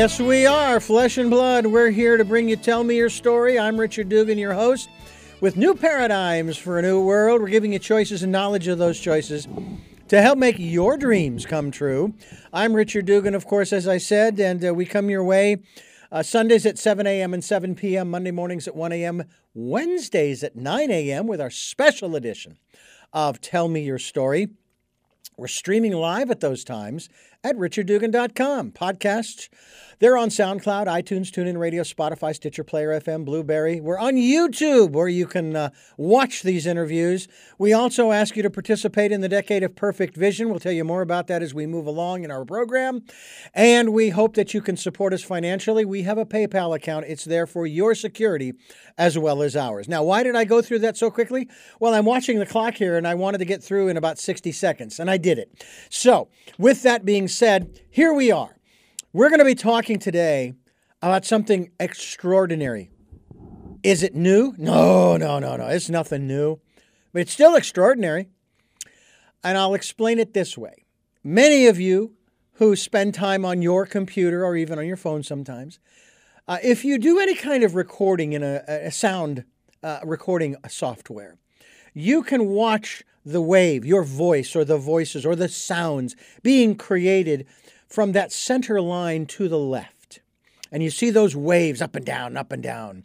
Yes, we are. Flesh and blood. We're here to bring you Tell Me Your Story. I'm Richard Dugan, your host, with new paradigms for a new world. We're giving you choices and knowledge of those choices to help make your dreams come true. I'm Richard Dugan, of course, as I said, and uh, we come your way uh, Sundays at 7 a.m. and 7 p.m., Monday mornings at 1 a.m., Wednesdays at 9 a.m. with our special edition of Tell Me Your Story. We're streaming live at those times at richarddugan.com. Podcasts, they're on SoundCloud, iTunes, TuneIn Radio, Spotify, Stitcher Player FM, Blubrry. We're on YouTube where you can uh, watch these interviews. We also ask you to participate in the Decade of Perfect Vision. We'll tell you more about that as we move along in our program. And we hope that you can support us financially. We have a PayPal account, it's there for your security as well as ours. Now, why did I go through that so quickly? Well, I'm watching the clock here and I wanted to get through in about 60 seconds, and I did it. So, with that being said, here we are. We're going to be talking today about something extraordinary. Is it new? No, no, no, no. It's nothing new, but it's still extraordinary. And I'll explain it this way. Many of you who spend time on your computer or even on your phone sometimes, uh, if you do any kind of recording in a, a sound uh, recording software, you can watch the wave, your voice or the voices or the sounds being created from that center line to the left. And you see those waves up and down, up and down.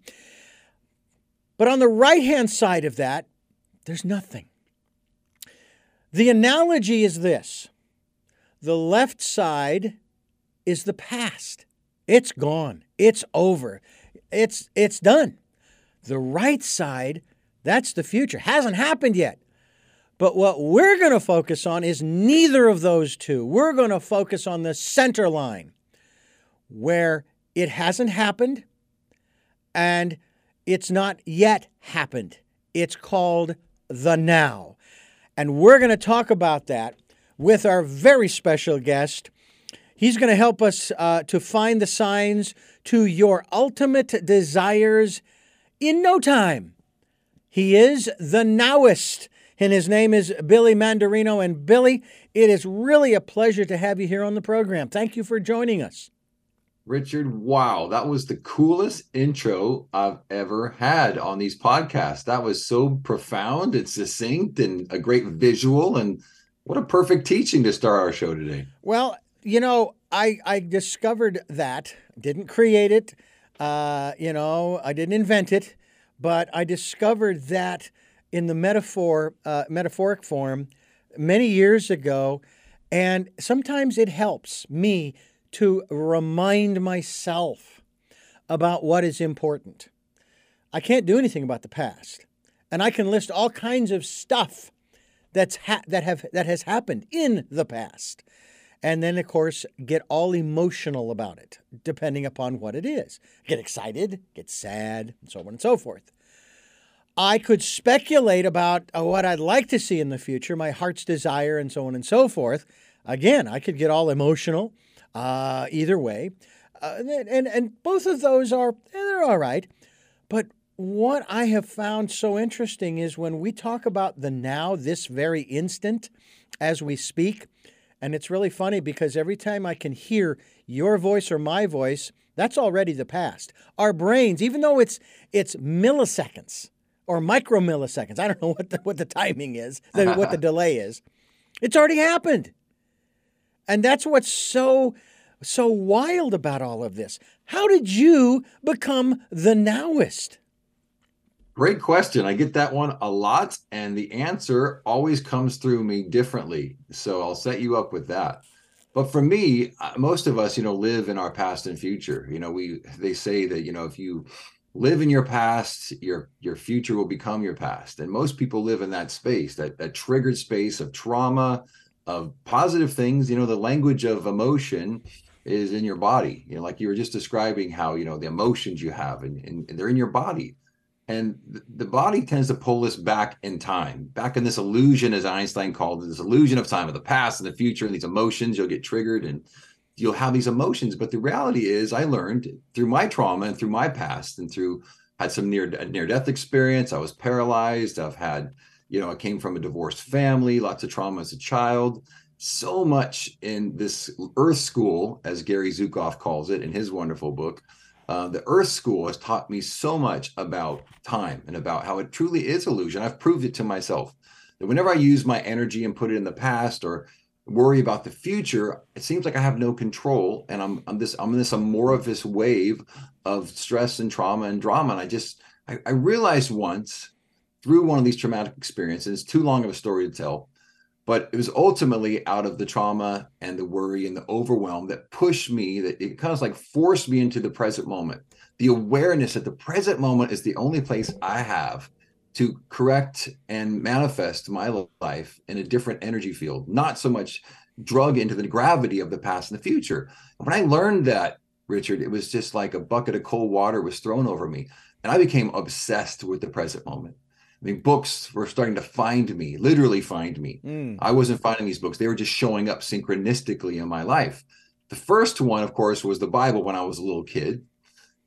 But on the right hand side of that, there's nothing. The analogy is this the left side is the past. It's gone. It's over. It's it's done. The right side, that's the future. Hasn't happened yet. But what we're going to focus on is neither of those two. We're going to focus on the center line where it hasn't happened and it's not yet happened. It's called the now. And we're going to talk about that with our very special guest. He's going to help us uh, to find the signs to your ultimate desires in no time. He is the nowist and his name is Billy Mandarino. And Billy, it is really a pleasure to have you here on the program. Thank you for joining us. Richard, wow, that was the coolest intro I've ever had on these podcasts. That was so profound, and succinct and a great visual and what a perfect teaching to start our show today. Well, you know, I I discovered that, didn't create it, uh, you know, I didn't invent it, but I discovered that in the metaphor, uh, metaphoric form many years ago. And sometimes it helps me to remind myself about what is important. I can't do anything about the past. And I can list all kinds of stuff that's ha- that have that has happened in the past. And then of course get all emotional about it depending upon what it is. Get excited, get sad, and so on and so forth. I could speculate about uh, what I'd like to see in the future, my heart's desire, and so on and so forth. Again, I could get all emotional uh, either way. Uh, and, and both of those are, eh, they're all right. But what I have found so interesting is when we talk about the now, this very instant, as we speak, and it's really funny because every time I can hear your voice or my voice, that's already the past. Our brains, even though it's it's milliseconds, or micromilliseconds. I don't know what the, what the timing is, what the delay is. It's already happened. And that's what's so so wild about all of this. How did you become the nowist? Great question. I get that one a lot, and the answer always comes through me differently. So I'll set you up with that. But for me, uh, most of us, you know, live in our past and future. You know, we they say that you know if you live in your past your your future will become your past. And most people live in that space that that triggered space of trauma of positive things. You know the language of emotion is in your body. You know like you were just describing how you know the emotions you have and, and, they're in your body. And the body tends to pull us back in time back in this illusion as einstein called it this illusion of time of the past and the future and these emotions you'll get triggered and you'll have these emotions but the reality is i learned through my trauma and through my past and through had some near near death experience i was paralyzed i've had you know i came from a divorced family lots of trauma as a child so much in this Earth School, as Gary Zukav calls it in his wonderful book. Uh, the Earth School has taught me so much about time and about how it truly is illusion. I've proved it to myself that whenever I use my energy and put it in the past or worry about the future, it seems like I have no control, and I'm I'm this I'm in this amorphous wave of stress and trauma and drama. And I just I, I realized once through one of these traumatic experiences, too long of a story to tell, but it was ultimately out of the trauma and the worry and the overwhelm that pushed me that it kind of like forced me into the present moment the awareness that the present moment is the only place i have to correct and manifest my life in a different energy field not so much drug into the gravity of the past and the future when i learned that richard it was just like a bucket of cold water was thrown over me and i became obsessed with the present moment I mean, books were starting to find me, literally find me. Mm. I wasn't finding these books, they were just showing up synchronistically in my life. The first one, of course, was the Bible when I was a little kid.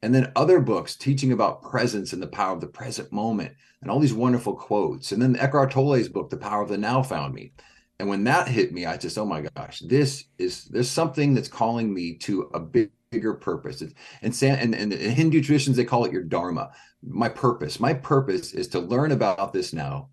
And then other books teaching about presence and the power of the present moment and all these wonderful quotes. And then Eckhart Tolle's book, The Power of the Now, found me. And when that hit me, I just, oh my gosh, this is, there's something that's calling me to a big, bigger purpose. And, and, and in Hindu traditions, they call it your dharma my purpose. My purpose is to learn about this now.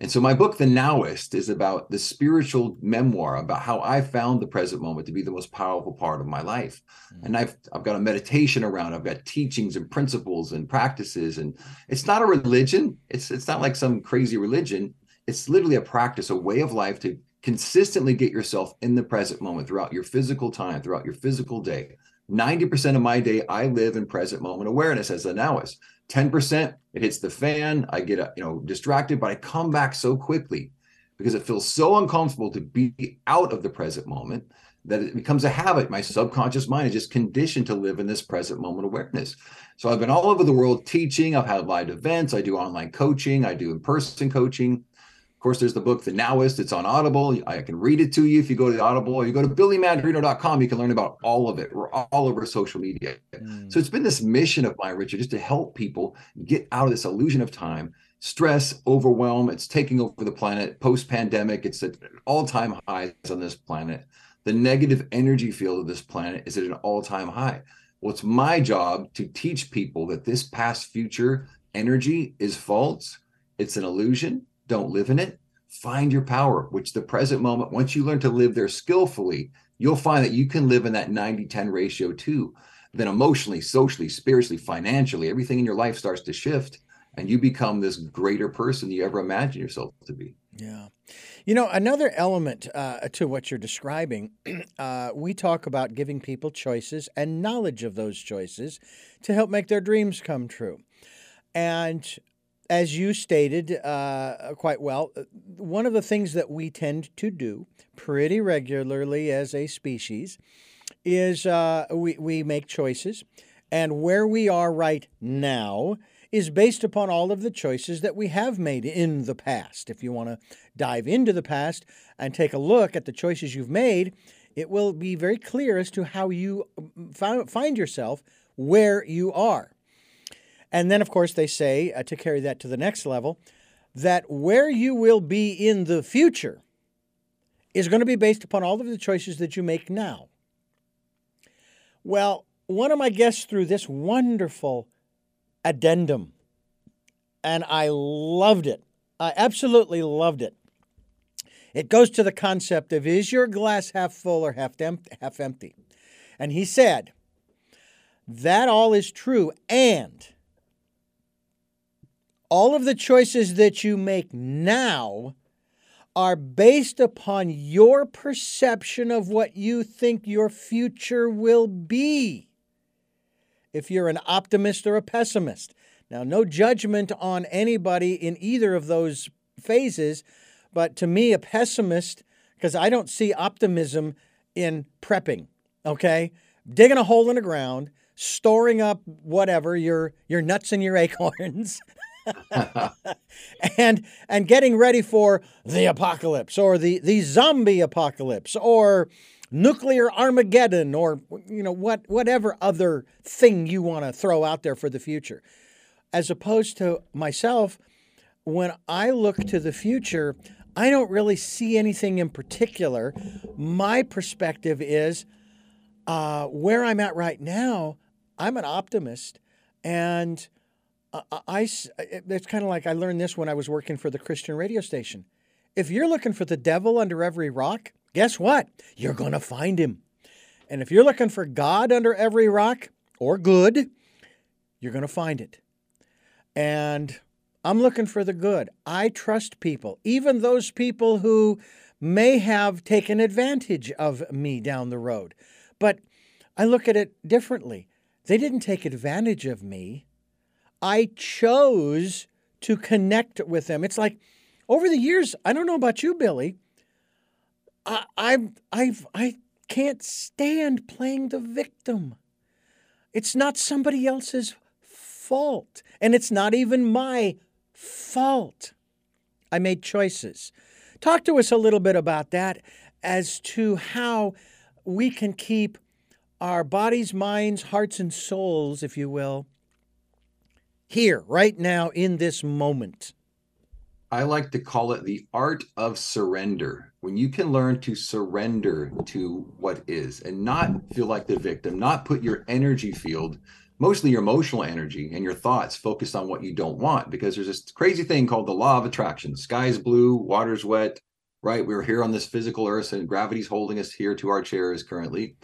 And so my book, The Nowist, is about the spiritual memoir about how I found the present moment to be the most powerful part of my life. Mm-hmm. And I've I've got a meditation around, I've got teachings and principles and practices. And it's not a religion. It's it's not like some crazy religion. It's literally a practice, a way of life to consistently get yourself in the present moment throughout your physical time, throughout your physical day. 90% of my day, I live in present moment awareness as a nowist. 10% it hits the fan i get you know distracted but i come back so quickly because it feels so uncomfortable to be out of the present moment that it becomes a habit. My subconscious mind is just conditioned to live in this present moment awareness. So i've been all over the world teaching i've had live events i do online coaching i do in-person coaching of course, there's the book, The Nowist. It's on Audible. I can read it to you if you go to the Audible or you go to billymandarino.com. You can learn about all of it. We're all over social media. Mm. So it's been this mission of mine, Richard, just to help people get out of this illusion of time, stress, overwhelm. It's taking over the planet post pandemic. It's at all time highs on this planet. The negative energy field of this planet is at an all time high. Well, it's my job to teach people that this past future energy is false, it's an illusion don't live in it. Find your power, which the present moment, once you learn to live there skillfully, you'll find that you can live in that 90 10 ratio too. Then emotionally, socially, spiritually, financially, everything in your life starts to shift and you become this greater person you ever imagine yourself to be. Yeah. You know, another element uh, to what you're describing, uh, we talk about giving people choices and knowledge of those choices to help make their dreams come true. And as you stated uh, quite well, uh, one of the things that we tend to do pretty regularly as a species is uh, we, we make choices. And where we are right now is based upon all of the choices that we have made in the past. If you want to dive into the past and take a look at the choices you've made, it will be very clear as to how you mm, find yourself where you are. And then, of course, they say, uh, to carry that to the next level, that where you will be in the future is going to be based upon all of the choices that you make now. Well, one of my guests threw this wonderful addendum, and I loved it. I absolutely loved it. It goes to the concept of is your glass half full or half, half empty? And he said, that all is true, and all of the choices that you make now are based upon your perception of what you think your future will be. If you're an optimist or a pessimist. Now, no judgment on anybody in either of those phases, but to me, a pessimist, because I don't see optimism in prepping, okay? Digging a hole in the ground, storing up whatever, your, your nuts and your acorns, and and getting ready for the apocalypse or the the zombie apocalypse or nuclear armageddon or you know what whatever other thing you want to throw out there for the future as opposed to myself when i look to the future I don't really see anything in particular. My perspective is uh, where I'm at right now, I'm an optimist. And I, I, it's kind of like I learned this when I was working for the Christian radio station. If you're looking for the devil under every rock, guess what? You're going to find him. And if you're looking for God under every rock or good, you're going to find it. And I'm looking for the good. I trust people, even those people who may have taken advantage of me down the road. But I look at it differently. They didn't take advantage of me. I chose to connect with them. It's like over the years, I don't know about you, Billy. I, I, I can't stand playing the victim. It's not somebody else's fault, and it's not even my fault. I made choices. Talk to us a little bit about that as to how we can keep our bodies, minds, hearts, and souls, if you will, here, right now, in this moment? I like to call it the art of surrender. When you can learn to surrender to what is and not feel like the victim, not put your energy field, mostly your emotional energy and your thoughts focused on what you don't want, because there's this crazy thing called the law of attraction. Sky's blue, water's wet, right? We're here on this physical earth and gravity's holding us here to our chairs currently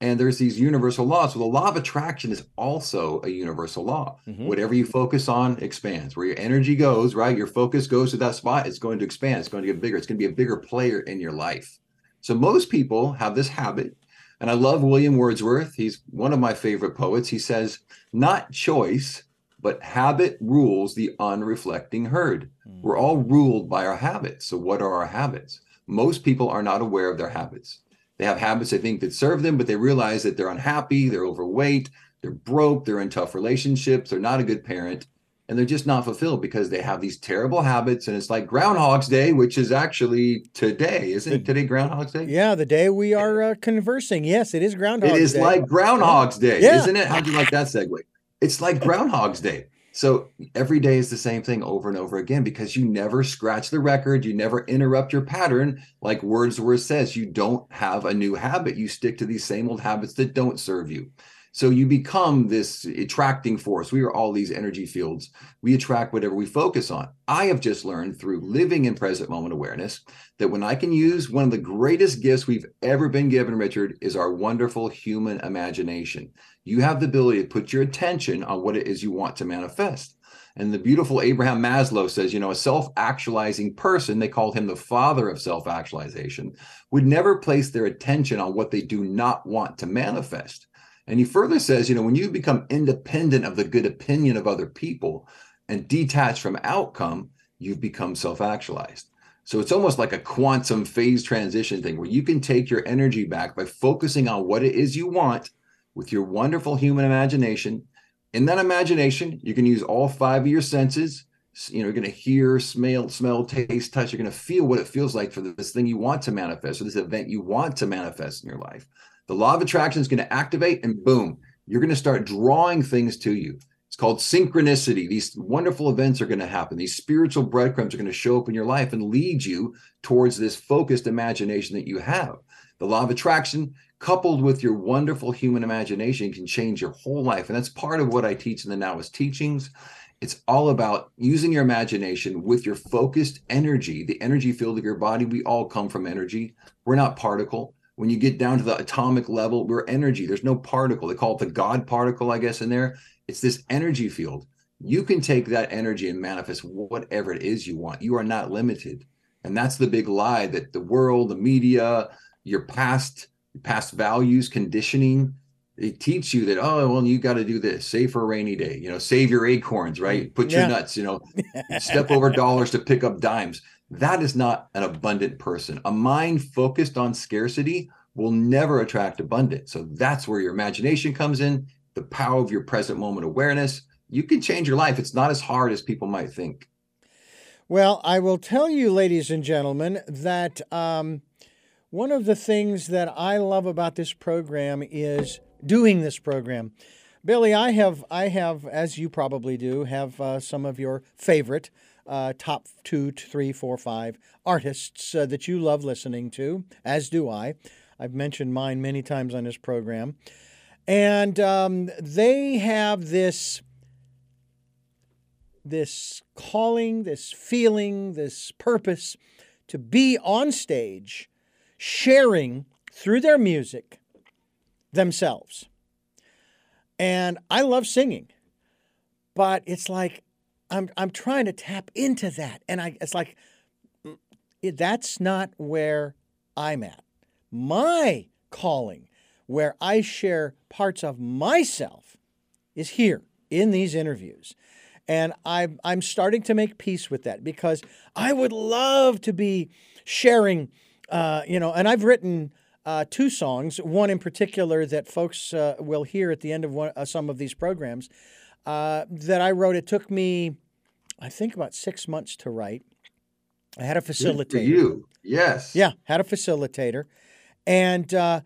and there's these universal laws. So the law of attraction is also a universal law. Mm-hmm. Whatever you focus on expands. Where your energy goes, right? Your focus goes to that spot, it's going to expand. It's going to get bigger. It's going to be a bigger player in your life. So most people have this habit. And I love William Wordsworth. He's one of my favorite poets. He says, not choice, but habit rules the unreflecting herd. Mm-hmm. We're all ruled by our habits. So what are our habits? Most people are not aware of their habits. They have habits they think that serve them, but they realize that they're unhappy, they're overweight, they're broke, they're in tough relationships, they're not a good parent, and they're just not fulfilled because they have these terrible habits. And it's like Groundhog's Day, which is actually today, isn't it today Groundhog's Day? Yeah, the day we are uh, conversing. Yes, it is Groundhog's Day. It is Day. like Groundhog's Day, yeah. isn't it? How'd you like that segue? It's like Groundhog's Day. So every day is the same thing over and over again because you never scratch the record, you never interrupt your pattern. Like Wordsworth says, you don't have a new habit. You stick to these same old habits that don't serve you. So you become this attracting force. We are all these energy fields. We attract whatever we focus on. I have just learned through living in present moment awareness that when I can use one of the greatest gifts we've ever been given, Richard, is our wonderful human imagination. You have the ability to put your attention on what it is you want to manifest. And the beautiful Abraham Maslow says, you know, a self actualizing person, they called him the father of self actualization, would never place their attention on what they do not want to manifest. And he further says, you know, when you become independent of the good opinion of other people and detached from outcome, you've become self actualized. So it's almost like a quantum phase transition thing where you can take your energy back by focusing on what it is you want with your wonderful human imagination. In that imagination, you can use all five of your senses. You know, you're going to hear, smell, smell, taste, touch. You're going to feel what it feels like for this thing you want to manifest or this event you want to manifest in your life. The law of attraction is going to activate, and boom, you're going to start drawing things to you. It's called synchronicity. These wonderful events are going to happen. These spiritual breadcrumbs are going to show up in your life and lead you towards this focused imagination that you have. The law of attraction, coupled with your wonderful human imagination, can change your whole life. And that's part of what I teach in the Nowist teachings. It's all about using your imagination with your focused energy, the energy field of your body. We all come from energy. We're not particle when you get down to the atomic level, we're energy. There's no particle. They call it the God particle, I guess, in there. It's this energy field. You can take that energy and manifest whatever it is you want. You are not limited. And that's the big lie that the world, the media, your past, past values, conditioning, they teach you that, oh, well, you got to do this, save for a rainy day, you know, save your acorns, right? Put your nuts, you know, step over dollars to pick up dimes. That is not an abundant person. A mind focused on scarcity will never attract abundance. So that's where your imagination comes in, the power of your present moment awareness. You can change your life. It's not as hard as people might think. Well, I will tell you, ladies and gentlemen, that um, one of the things that I love about this program is doing this program. Billy, I have, I have, as you probably do, have uh, some of your favorite uh, top two, three, four, five artists uh, that you love listening to, as do I. I've mentioned mine many times on this program. And um, they have this this calling, this feeling, this purpose to be on stage sharing through their music themselves. And I love singing, but it's like I'm I'm trying to tap into that and I it's like mm, that's not where I'm at. My calling where I share parts of myself is here in these interviews. And I'm, I'm starting to make peace with that because I would love to be sharing, uh, you know, and I've written uh, two songs, one in particular that folks uh, will hear at the end of one, uh, some of these programs uh, that I wrote. It took me, I think, about six months to write. I had a facilitator. you, yes, yeah, had a facilitator, and uh,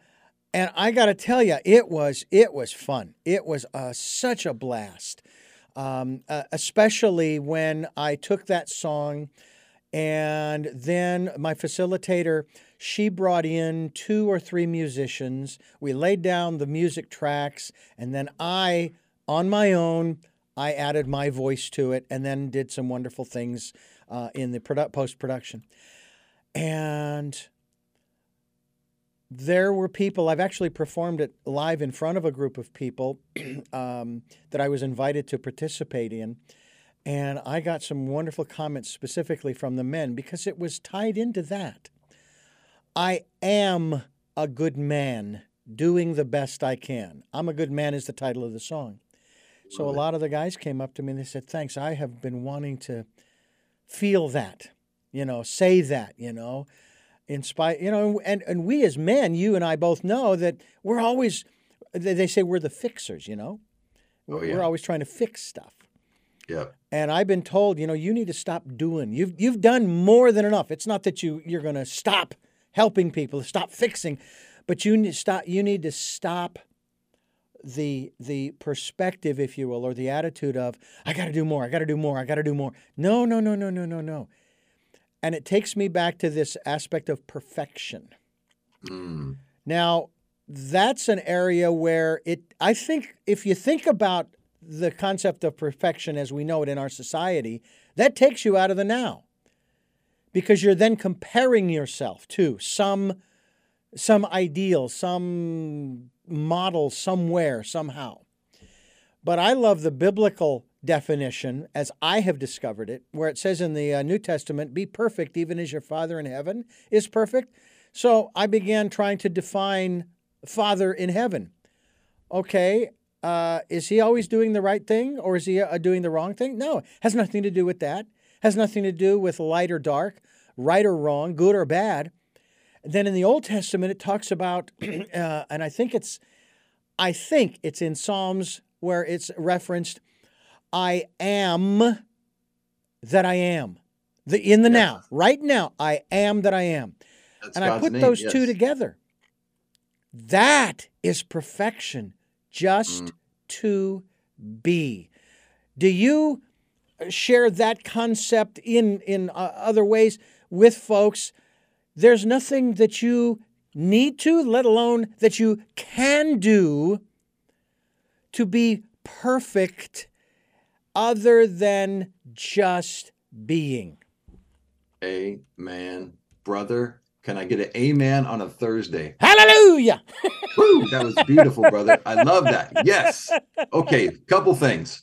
and I got to tell you, it was it was fun. It was such a blast um, uh, especially when I took that song and then my facilitator she brought in two or three musicians we laid down the music tracks and then i on my own i added my voice to it and then did some wonderful things uh, in the produ- post-production and there were people, I've actually performed it live in front of a group of people um, that I was invited to participate in. And I got some wonderful comments specifically from the men because it was tied into that. I am a good man doing the best I can. I'm a good man is the title of the song. So a lot of the guys came up to me and they said, Thanks, I have been wanting to feel that, you know, say that, you know in spite, you know, and, and we as men, you and I both know that we're always, they say we're the fixers, you know? Oh, yeah. We're always trying to fix stuff. Yeah. And I've been told, you know, you need to stop doing. You've you've done more than enough. It's not that you you're going to stop helping people, stop fixing, but you need to stop you need to stop the the perspective if you will or the attitude of I got to do more. I got to do more. I got to do more. No, no, no, no, no, no, no. And it takes me back to this aspect of perfection. Mm. Now, that's an area where it, I think, if you think about the concept of perfection as we know it in our society, that takes you out of the now because you're then comparing yourself to some some ideal, some model somewhere, somehow. But I love the biblical definition, as I have discovered it, where it says in the uh, New Testament, be perfect even as your Father in heaven is perfect. So I began trying to define Father in heaven. Okay, uh, is he always doing the right thing or is he uh, doing the wrong thing? No, has nothing to do with that. Has nothing to do with light or dark, right or wrong, good or bad. Then in the Old Testament, it talks about, uh, and I think it's, I think it's in Psalms where it's referenced I am that I am. The in the now, right now, I am that I am. That's and God's I put name, those yes. two together. That is perfection, just mm. to be. Do you share that concept in in uh, other ways with folks? There's nothing that you need to, let alone that you can do to be perfect other than just being. Amen. Brother, can I get an amen on a Thursday? Hallelujah. Woo, that was beautiful, brother. I love that. Yes. Okay, couple things.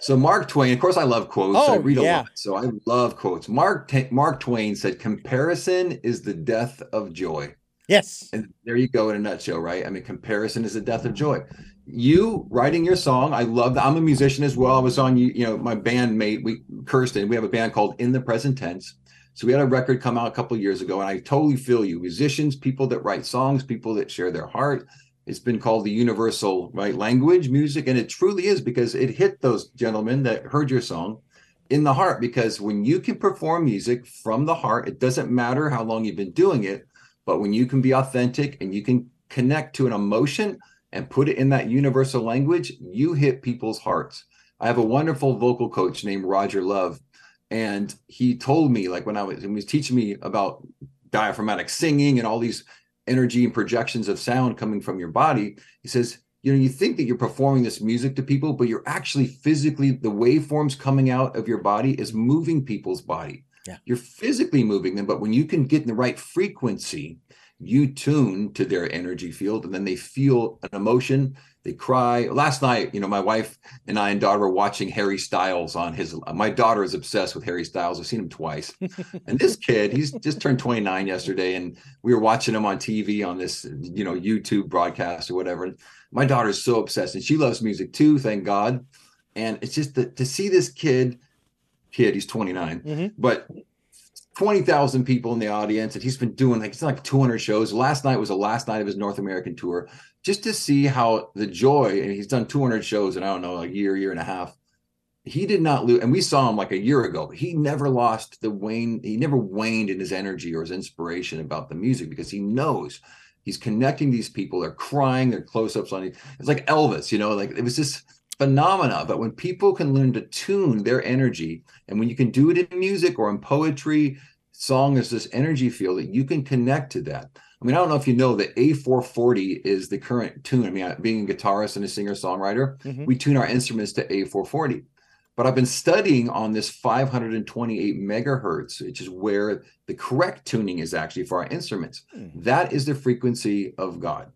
So Mark Twain, of course, I love quotes. Oh, I read a yeah. lot, so I love quotes. Mark Mark Twain said, "Comparison is the death of joy." Yes. And there you go in a nutshell, right? I mean, comparison is the death of joy you writing your song i love that i'm a musician as well i was on you you know my bandmate we kirsten we have a band called in the present tense so we had a record come out a couple years ago and i totally feel you musicians people that write songs people that share their heart it's been called the universal right language music and it truly is because it hit those gentlemen that heard your song in the heart because when you can perform music from the heart it doesn't matter how long you've been doing it but when you can be authentic and you can connect to an emotion and put it in that universal language, you hit people's hearts. I have a wonderful vocal coach named Roger Love. And he told me, like when I was, he was teaching me about diaphragmatic singing and all these energy and projections of sound coming from your body, he says, you know, you think that you're performing this music to people, but you're actually physically, the waveforms coming out of your body is moving people's body. Yeah. You're physically moving them, but when you can get in the right frequency, you tune to their energy field and then they feel an emotion they cry. Last night you know my wife and i and daughter were watching harry styles on his my daughter is obsessed with harry styles. I've seen him twice. And this kid he's just turned 29 yesterday and we were watching him on tv on this you know youtube broadcast or whatever. And my daughter's so obsessed and she loves music too thank god. And it's just the, to see this kid kid he's 29 Mm-hmm. but 20,000 people in the audience and he's been doing like it's like 200 shows. Last night was the last night of his North American tour just to see how the joy and he's done 200 shows in I don't know a year year and a half. He did not lose and we saw him like a year ago. He never lost the wane he never waned in his energy or his inspiration about the music because he knows he's connecting these people they're crying they're close-ups on it. It's like Elvis, you know, like it was just phenomena but when people can learn to tune their energy and when you can do it in music or in poetry song is this energy field that you can connect to that. I mean i don't know if you know that a440 is the current tune. I mean being a guitarist and a singer songwriter Mhm. we tune our instruments to a440 but i've been studying on this 528 megahertz which is where the correct tuning is actually for our instruments. Hmm. that is the frequency of god.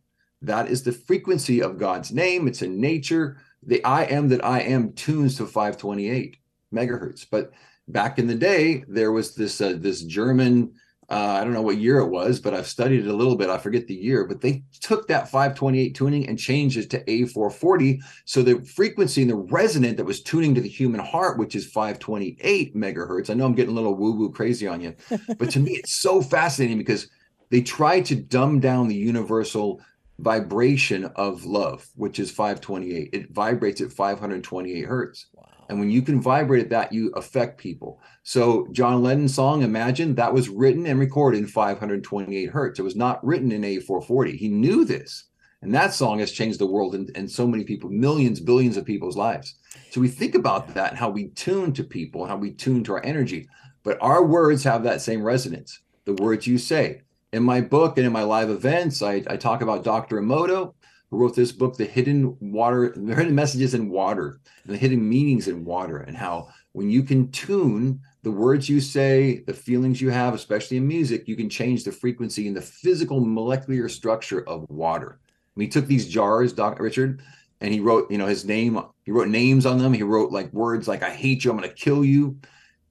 That is the frequency of god's name. It's in nature. The I am that I am tunes to 528 megahertz. But back in the day, there was this uh, this German. Uh, I don't know what year it was, but I've studied it a little bit. I forget the year, but they took that 528 tuning and changed it to A440. So the frequency and the resonant that was tuning to the human heart, which is 528 megahertz. I know I'm getting a little woo woo crazy on you, but to me, it's so fascinating because they tried to dumb down the universal vibration of love, which is 528. It vibrates at 528 hertz. Wow. And when you can vibrate at that, you affect people. So John Lennon's song, Imagine, that was written and recorded in 528 hertz. It was not written in A440. He knew this. And that song has changed the world and, and so many people, millions, billions of people's lives. So we think about that, and how we tune to people, how we tune to our energy. But our words have that same resonance. The words you say. In my book and in my live events, I, I talk about Dr. Emoto, who wrote this book, The Hidden Water, The Hidden Messages in Water, and the Hidden Meanings in Water, and how when you can tune the words you say, the feelings you have, especially in music, you can change the frequency and the physical molecular structure of water. And he took these jars, Dr. Richard, and he wrote, you know, his name, he wrote names on them. He wrote like words like, I hate you, I'm going to kill you.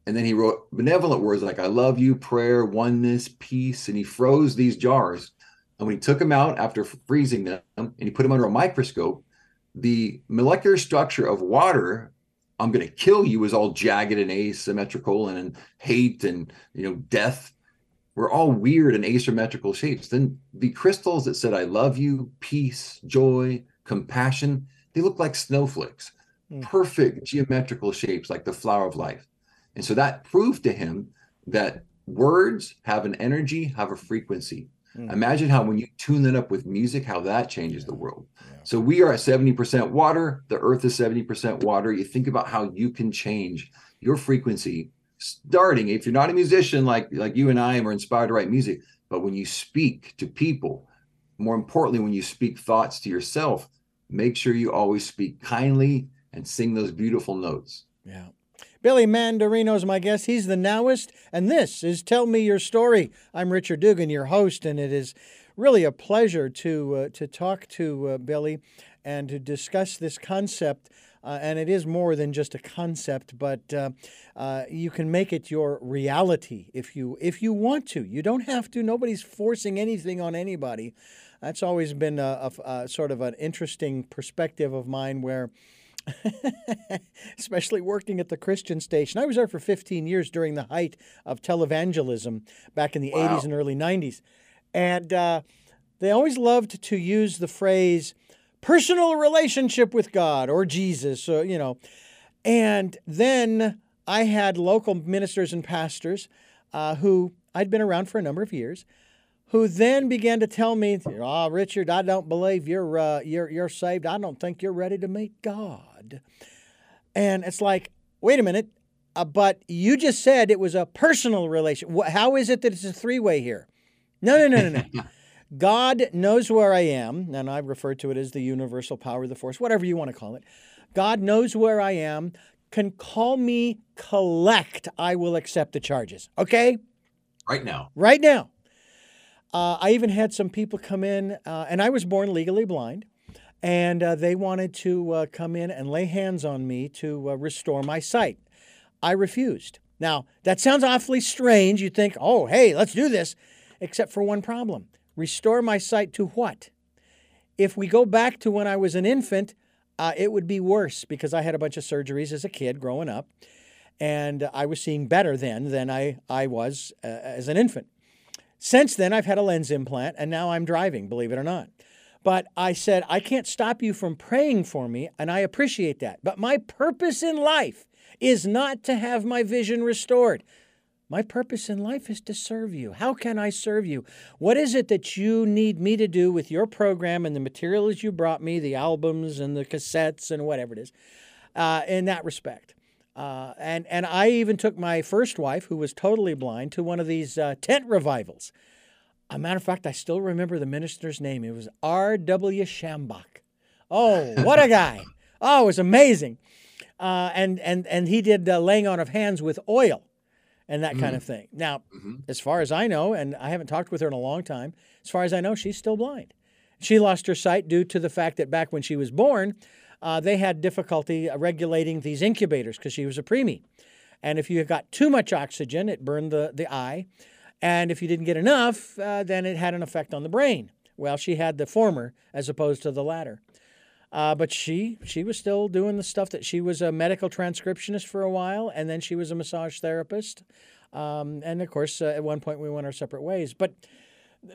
And then he wrote benevolent words like, I love you, prayer, oneness, peace. And he froze these jars. And when he took them out after freezing them and he put them under a microscope, the molecular structure of water, I'm going to kill you, is all jagged and asymmetrical and, and hate and, you know, death were all weird and asymmetrical shapes. Then the crystals that said, I love you, peace, joy, compassion, they look like snowflakes, Mm. perfect geometrical shapes like the flower of life. And so that proved to him that words have an energy, have a frequency. Mm. Imagine how when you tune that up with music, how that changes the world. Yeah. So we are at 70% water. The earth is 70% water. You think about how you can change your frequency starting if you're not a musician like like you and I am are inspired to write music, but when you speak to people, more importantly, when you speak thoughts to yourself, make sure you always speak kindly and sing those beautiful notes. Yeah. Billy Mandarino is my guest. He's the nowist, and this is Tell Me Your Story. I'm Richard Dugan, your host, and it is really a pleasure to uh, to talk to uh, Billy and to discuss this concept. Uh, and it is more than just a concept, but uh, uh, you can make it your reality if you if you want to. You don't have to. Nobody's forcing anything on anybody. That's always been a, a, a sort of an interesting perspective of mine, where especially working at the Christian station. I was there for 15 years during the height of televangelism back in the Wow. 80s and early 90s. And uh, they always loved to use the phrase personal relationship with God or Jesus, uh, you know. And then I had local ministers and pastors uh, who I'd been around for a number of years who then began to tell me, "Oh, Richard, I don't believe you're uh, you're you're saved. I don't think you're ready to meet God." And it's like, wait a minute, Uh, but you just said it was a personal relation. How is it that it's a three way here? No, no, no, no, no. God knows where I am, and I refer to it as the universal power of the force, whatever you want to call it. God knows where I am, can call me collect. I will accept the charges. Okay? Right now. Right now. Uh, I even had some people come in, uh, and I was born legally blind, and uh, they wanted to uh, come in and lay hands on me to uh, restore my sight. I refused. Now, that sounds awfully strange. You think, oh, hey, let's do this, except for one problem. Restore my sight to what? If we go back to when I was an infant, uh, it would be worse because I had a bunch of surgeries as a kid growing up, and I was seeing better then than I, I was uh, as an infant. Since then, I've had a lens implant, and now I'm driving, believe it or not. But I said, I can't stop you from praying for me, and I appreciate that. But my purpose in life is not to have my vision restored. My purpose in life is to serve you. How can I serve you? What is it that you need me to do with your program and the materials you brought me, the albums and the cassettes and whatever it is, uh, in that respect? Uh, and and I even took my first wife, who was totally blind, to one of these uh, tent revivals. A matter of fact, I still remember the minister's name. It was R.W. Schambach. Oh, what a guy! Oh, it was amazing uh, and and and he did uh, laying on of hands with oil and that mm kind of thing. Now, mm-hmm. as far as I know, and I haven't talked with her in a long time, as far as I know, she's still blind. She lost her sight due to the fact that back when she was born, uh, they had difficulty regulating these incubators because she was a preemie. And if you got too much oxygen, it burned the, the eye. And if you didn't get enough, uh, then it had an effect on the brain. Well, she had the former as opposed to the latter. Uh, but she she was still doing the stuff that she was a medical transcriptionist for a while, and then she was a massage therapist. Um, and of course, uh, at one point we went our separate ways. But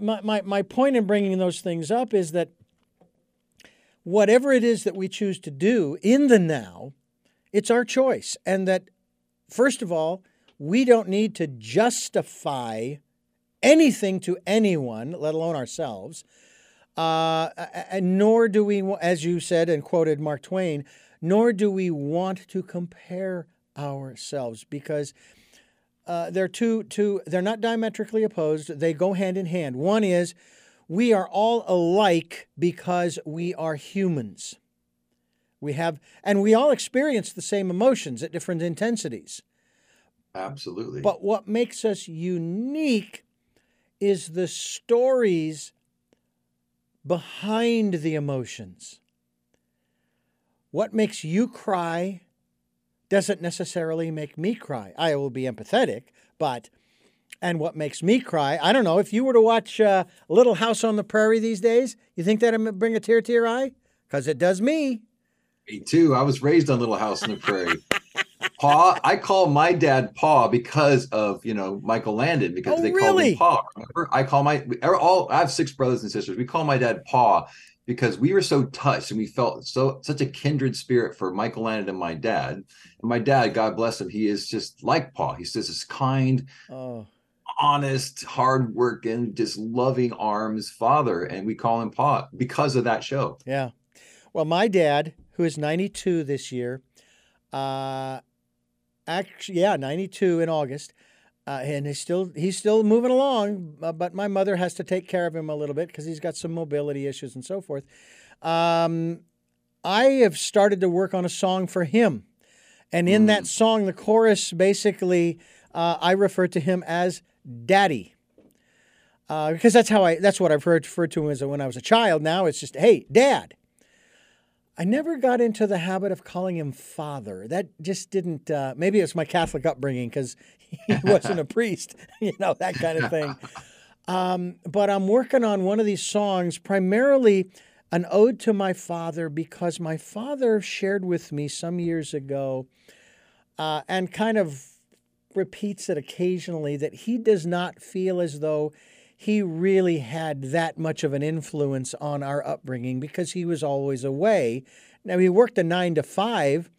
my, my, my point in bringing those things up is that whatever it is that we choose to do in the now, it's our choice. And that, first of all, we don't need to justify anything to anyone, let alone ourselves. Uh, and nor do we, as you said and quoted Mark Twain, nor do we want to compare ourselves because uh, they're two, two, they're not diametrically opposed. They go hand in hand. One is we are all alike because we are humans. We have, and we all experience the same emotions at different intensities. Absolutely. But what makes us unique is the stories behind the emotions. What makes you cry doesn't necessarily make me cry. I will be empathetic, but and what makes me cry, I don't know. If you were to watch uh, Little House on the Prairie these days, you think that'd bring a tear to your eye? Because it does me. Me too. I was raised on Little House on the Prairie. Pa, I call my dad Pa because of you know Michael Landon because oh, they really? called him Pa. Remember, I call my all. I have six brothers and sisters. We call my dad Pa because we were so touched and we felt so such a kindred spirit for Michael Landon and my dad. And my dad, God bless him, he is just like Pa. He's just this kind, oh. honest, hardworking, just loving arms father, and we call him Pa because of that show. Yeah. Well, my dad, who is 92 this year, uh, actually, yeah, 92 in August. Uh, and he's still he's still moving along, uh, but my mother has to take care of him a little bit because he's got some mobility issues and so forth. Um, I have started to work on a song for him, and in mm. that song, the chorus basically uh, I refer to him as Daddy, uh, because that's how I that's what I've heard referred to him as when I was a child. Now it's just Hey, Dad. I never got into the habit of calling him father. That just didn't. Uh, maybe it's my Catholic upbringing because he wasn't a priest, you know, that kind of thing. Um, but I'm working on one of these songs, primarily an ode to my father, because my father shared with me some years ago, uh, and kind of repeats it occasionally, that he does not feel as though he really had that much of an influence on our upbringing because he was always away. Now, he worked a nine to five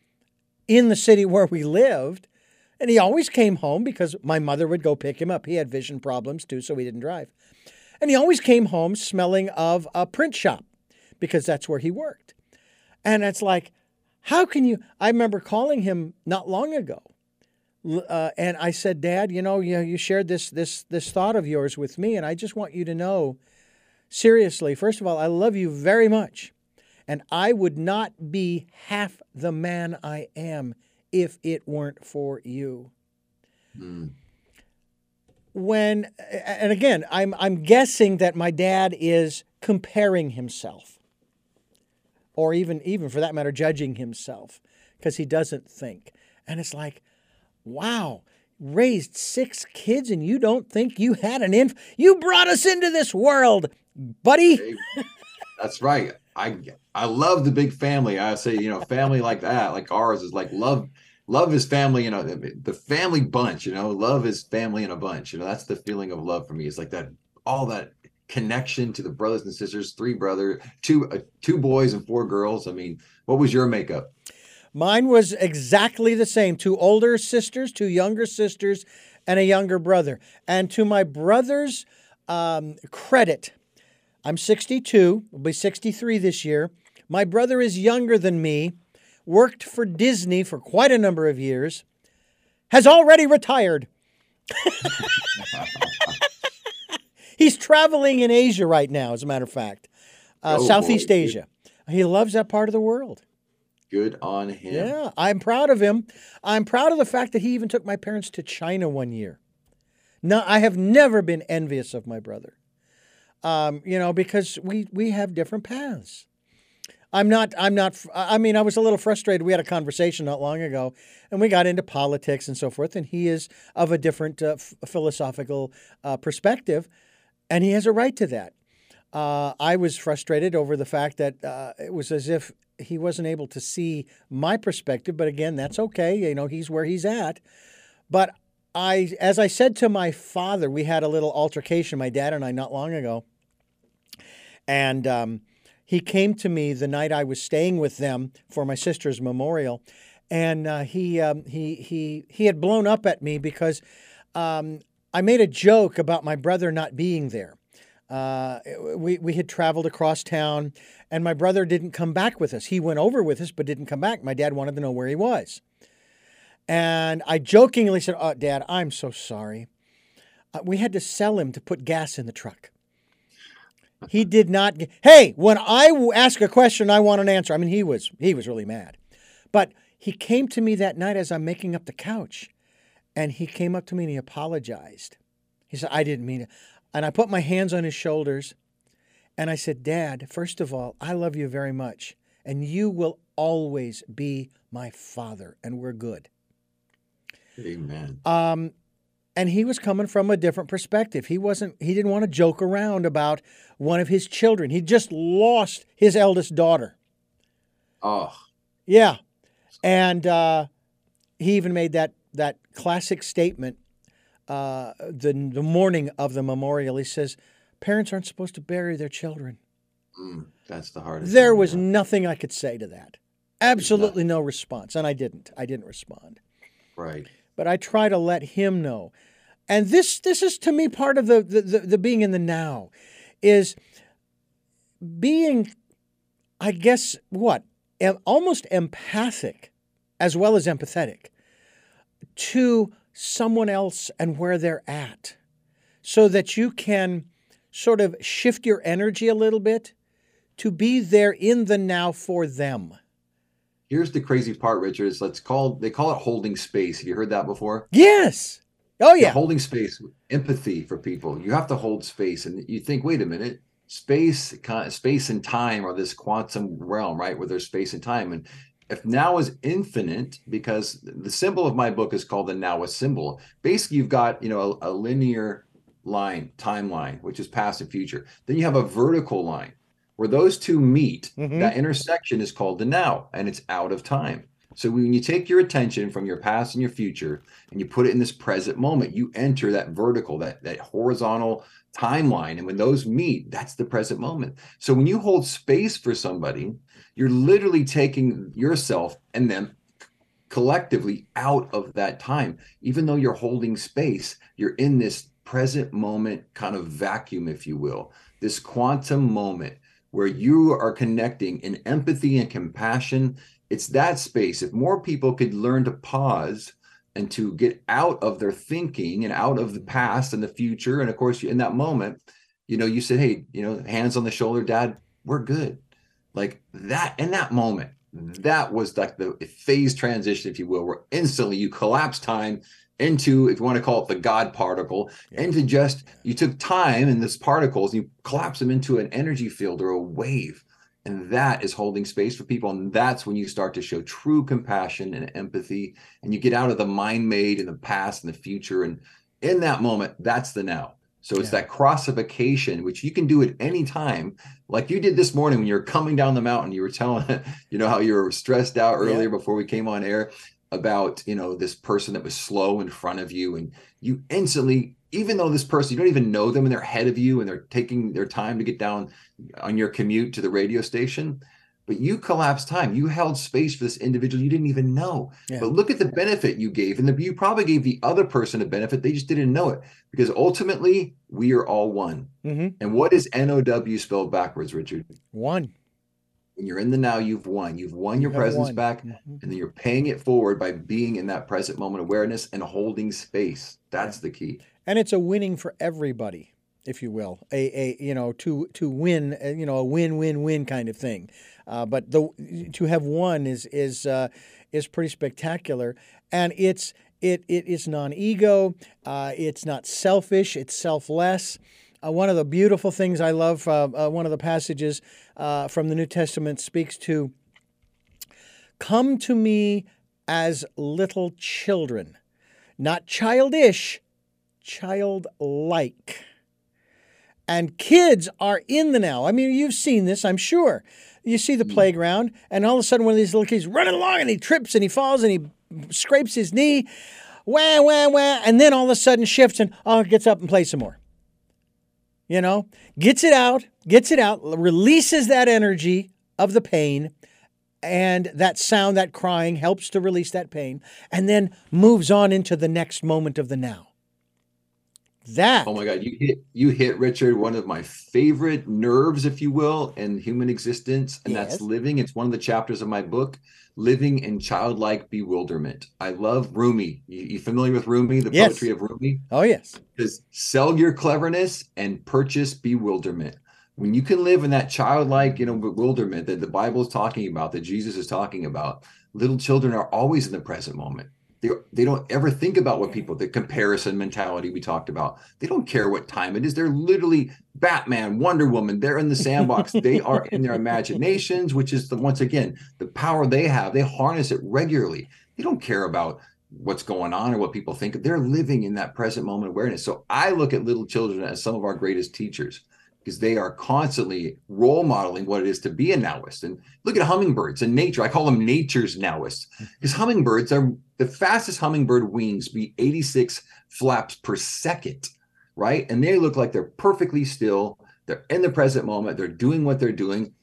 in the city where we lived, and he always came home because my mother would go pick him up. He had vision problems too, so he didn't drive. And he always came home smelling of a print shop because that's where he worked. And it's like, how can you? I remember calling him not long ago uh, and I said, Dad, you know, you, you shared this this this thought of yours with me, and I just want you to know, seriously, first of all, I love you very much, and I would not be half the man I am if it weren't for you. Mm. When and again, I'm I'm guessing that my dad is comparing himself, or even even for that matter, judging himself because he doesn't think, and it's like Wow. Raised six kids and you don't think you had an inf you brought us into this world, buddy. That's right. I I love the big family. I say, you know, family like that, like ours is like love love is family, you know, the family bunch, you know, love is family in a bunch. You know, that's the feeling of love for me. It's like that all that connection to the brothers and sisters, three brother, two uh, two boys and four girls. I mean, what was your makeup? Mine was exactly the same two older sisters, two younger sisters, and a younger brother. And to my brother's um, credit, I'm 62, will be 63 this year. My brother is younger than me, worked for Disney for quite a number of years, has already retired. He's traveling in Asia right now, as a matter of fact, uh, oh, Southeast boy. Asia. He loves that part of the world. Good on him. Yeah, I'm proud of him. I'm proud of the fact that he even took my parents to China one year. No, I have never been envious of my brother. Um, you know, because we we have different paths. I'm not. I'm not. I mean, I was a little frustrated. We had a conversation not long ago, and we got into politics and so forth. And he is of a different uh, f- philosophical uh, perspective, and he has a right to that. Uh, I was frustrated over the fact that uh, it was as if he wasn't able to see my perspective, but again, that's okay. You know, he's where he's at. But I, as I said to my father, we had a little altercation, my dad and I, not long ago, and um, he came to me the night I was staying with them for my sister's memorial, and uh, he um, he he he had blown up at me because um, I made a joke about my brother not being there. Uh, we we had traveled across town and my brother didn't come back with us. He went over with us, but didn't come back. My dad wanted to know where he was. And I jokingly said, Oh, Dad, I'm so sorry. Uh, we had to sell him to put gas in the truck. He did not. Get, hey, when I ask a question, I want an answer. I mean, he was he was really mad, but he came to me that night as I'm making up the couch, and he came up to me and he apologized. He said, "I didn't mean it," and I put my hands on his shoulders, and I said, Dad, first of all, I love you very much, and you will always be my father, and we're good. Amen. Um, and he was coming from a different perspective. He wasn't. He didn't want to joke around about one of his children. He just lost his eldest daughter. Oh. Yeah, and uh, he even made that that classic statement uh, the the morning of the memorial. He says, Parents aren't supposed to bury their children. Mm, that's the hardest. There was nothing I could say to that. Absolutely no response. And I didn't. I didn't respond. Right. But I try to let him know. And this this is to me part of the the, the, the being in the now is being I guess what? Almost empathic as well as empathetic to someone else and where they're at so that you can sort of shift your energy a little bit to be there in the now for them. Here's the crazy part, Richard. Is let's call they call it holding space. Have you heard that before? Yes. Oh yeah. holding space, empathy for people. You have to hold space, and you think, wait a minute, space, space and time are this quantum realm, right? Where there's space and time, and if now is infinite, because the symbol of my book is called the now a symbol. Basically, you've got you know a, a linear line, timeline, which is past and future. Then you have a vertical line where those two meet. Mm-hmm. That intersection is called the now, and it's out of time. So when you take your attention from your past and your future and you put it in this present moment, you enter that vertical, that that horizontal timeline. And when those meet, that's the present moment. So when you hold space for somebody, you're literally taking yourself and them collectively out of that time. Even though you're holding space, you're in this present moment kind of vacuum, if you will, this quantum moment where you are connecting in empathy and compassion. It's that space. If more people could learn to pause and to get out of their thinking and out of the past and the future. And of course, in that moment, you know, you said, Hey, you know, hands on the shoulder, dad, we're good. Like that in that moment, mm-hmm. that was like the phase transition, if you will, where instantly you collapse time into, if you want to call it the God particle, yeah. into just you took time and this particles and you collapse them into an energy field or a wave. And that is holding space for people. And that's when you start to show true compassion and empathy. And you get out of the mind made in the past and the future. And in that moment, that's the now. So it's yeah. that crossification, which you can do at any time, like you did this morning when you're coming down the mountain. You were telling, you know, how you were stressed out earlier yeah. before we came on air about, you know, this person that was slow in front of you, and you instantly, even though this person you don't even know them and they're ahead of you and they're taking their time to get down on your commute to the radio station, but you collapsed time. You held space for this individual you didn't even know. Yeah. But look at the benefit you gave. And the, you probably gave the other person a benefit. They just didn't know it because ultimately we are all one. Mm-hmm. And what is NOW spelled backwards, Richard? One. When you're in the now, you've won. You've won your you presence won. back. Mm-hmm. And then you're paying it forward by being in that present moment awareness and holding space. That's yeah. the key. And it's a winning for everybody if you will, a, a you know to to win, uh, you know, a win win win kind of thing. Uh, but the to have won is is uh, is pretty spectacular, and it's it it is non ego. Uh, it's not selfish. It's selfless. Uh, one of the beautiful things I love, uh, one of the passages from the New Testament speaks to. Come to me as little children, not childish, childlike. And kids are in the now. I mean, you've seen this, I'm sure. You see the mm. playground, and all of a sudden, one of these little kids running along, and he trips and he falls and he scrapes his knee, wah, wah, wah, and then all of a sudden shifts and oh, gets up and plays some more. You know, gets it out, gets it out, releases that energy of the pain, and that sound, that crying helps to release that pain, and then moves on into the next moment of the now. That. Oh my God, you hit you hit Richard one of my favorite nerves, if you will, in human existence, and yes. that's living. It's one of the chapters of my book, Living in Childlike Bewilderment. I love Rumi. You, you familiar with Rumi, the yes. poetry of Rumi? Oh yes. Because sell your cleverness and purchase bewilderment. When you can live in that childlike, you know, bewilderment that the Bible is talking about, that Jesus is talking about, little children are always in the present moment they, they don't ever think about what people the comparison mentality we talked about. They don't care what time it is. They're literally batman wonder woman. They're in the sandbox. They are in their imaginations which is the once again the power they have. They harness it regularly. They don't care about what's going on or what people think. They're living in that present moment awareness. So i look at little children as some of our greatest teachers because they are constantly role modeling what it is to be a nowist. And look at hummingbirds and nature. I call them nature's nowists because hmm. hummingbirds are the fastest hummingbird wings be 86 flaps per second, right? And they look like they're perfectly still. They're in the present moment. They're doing what they're doing.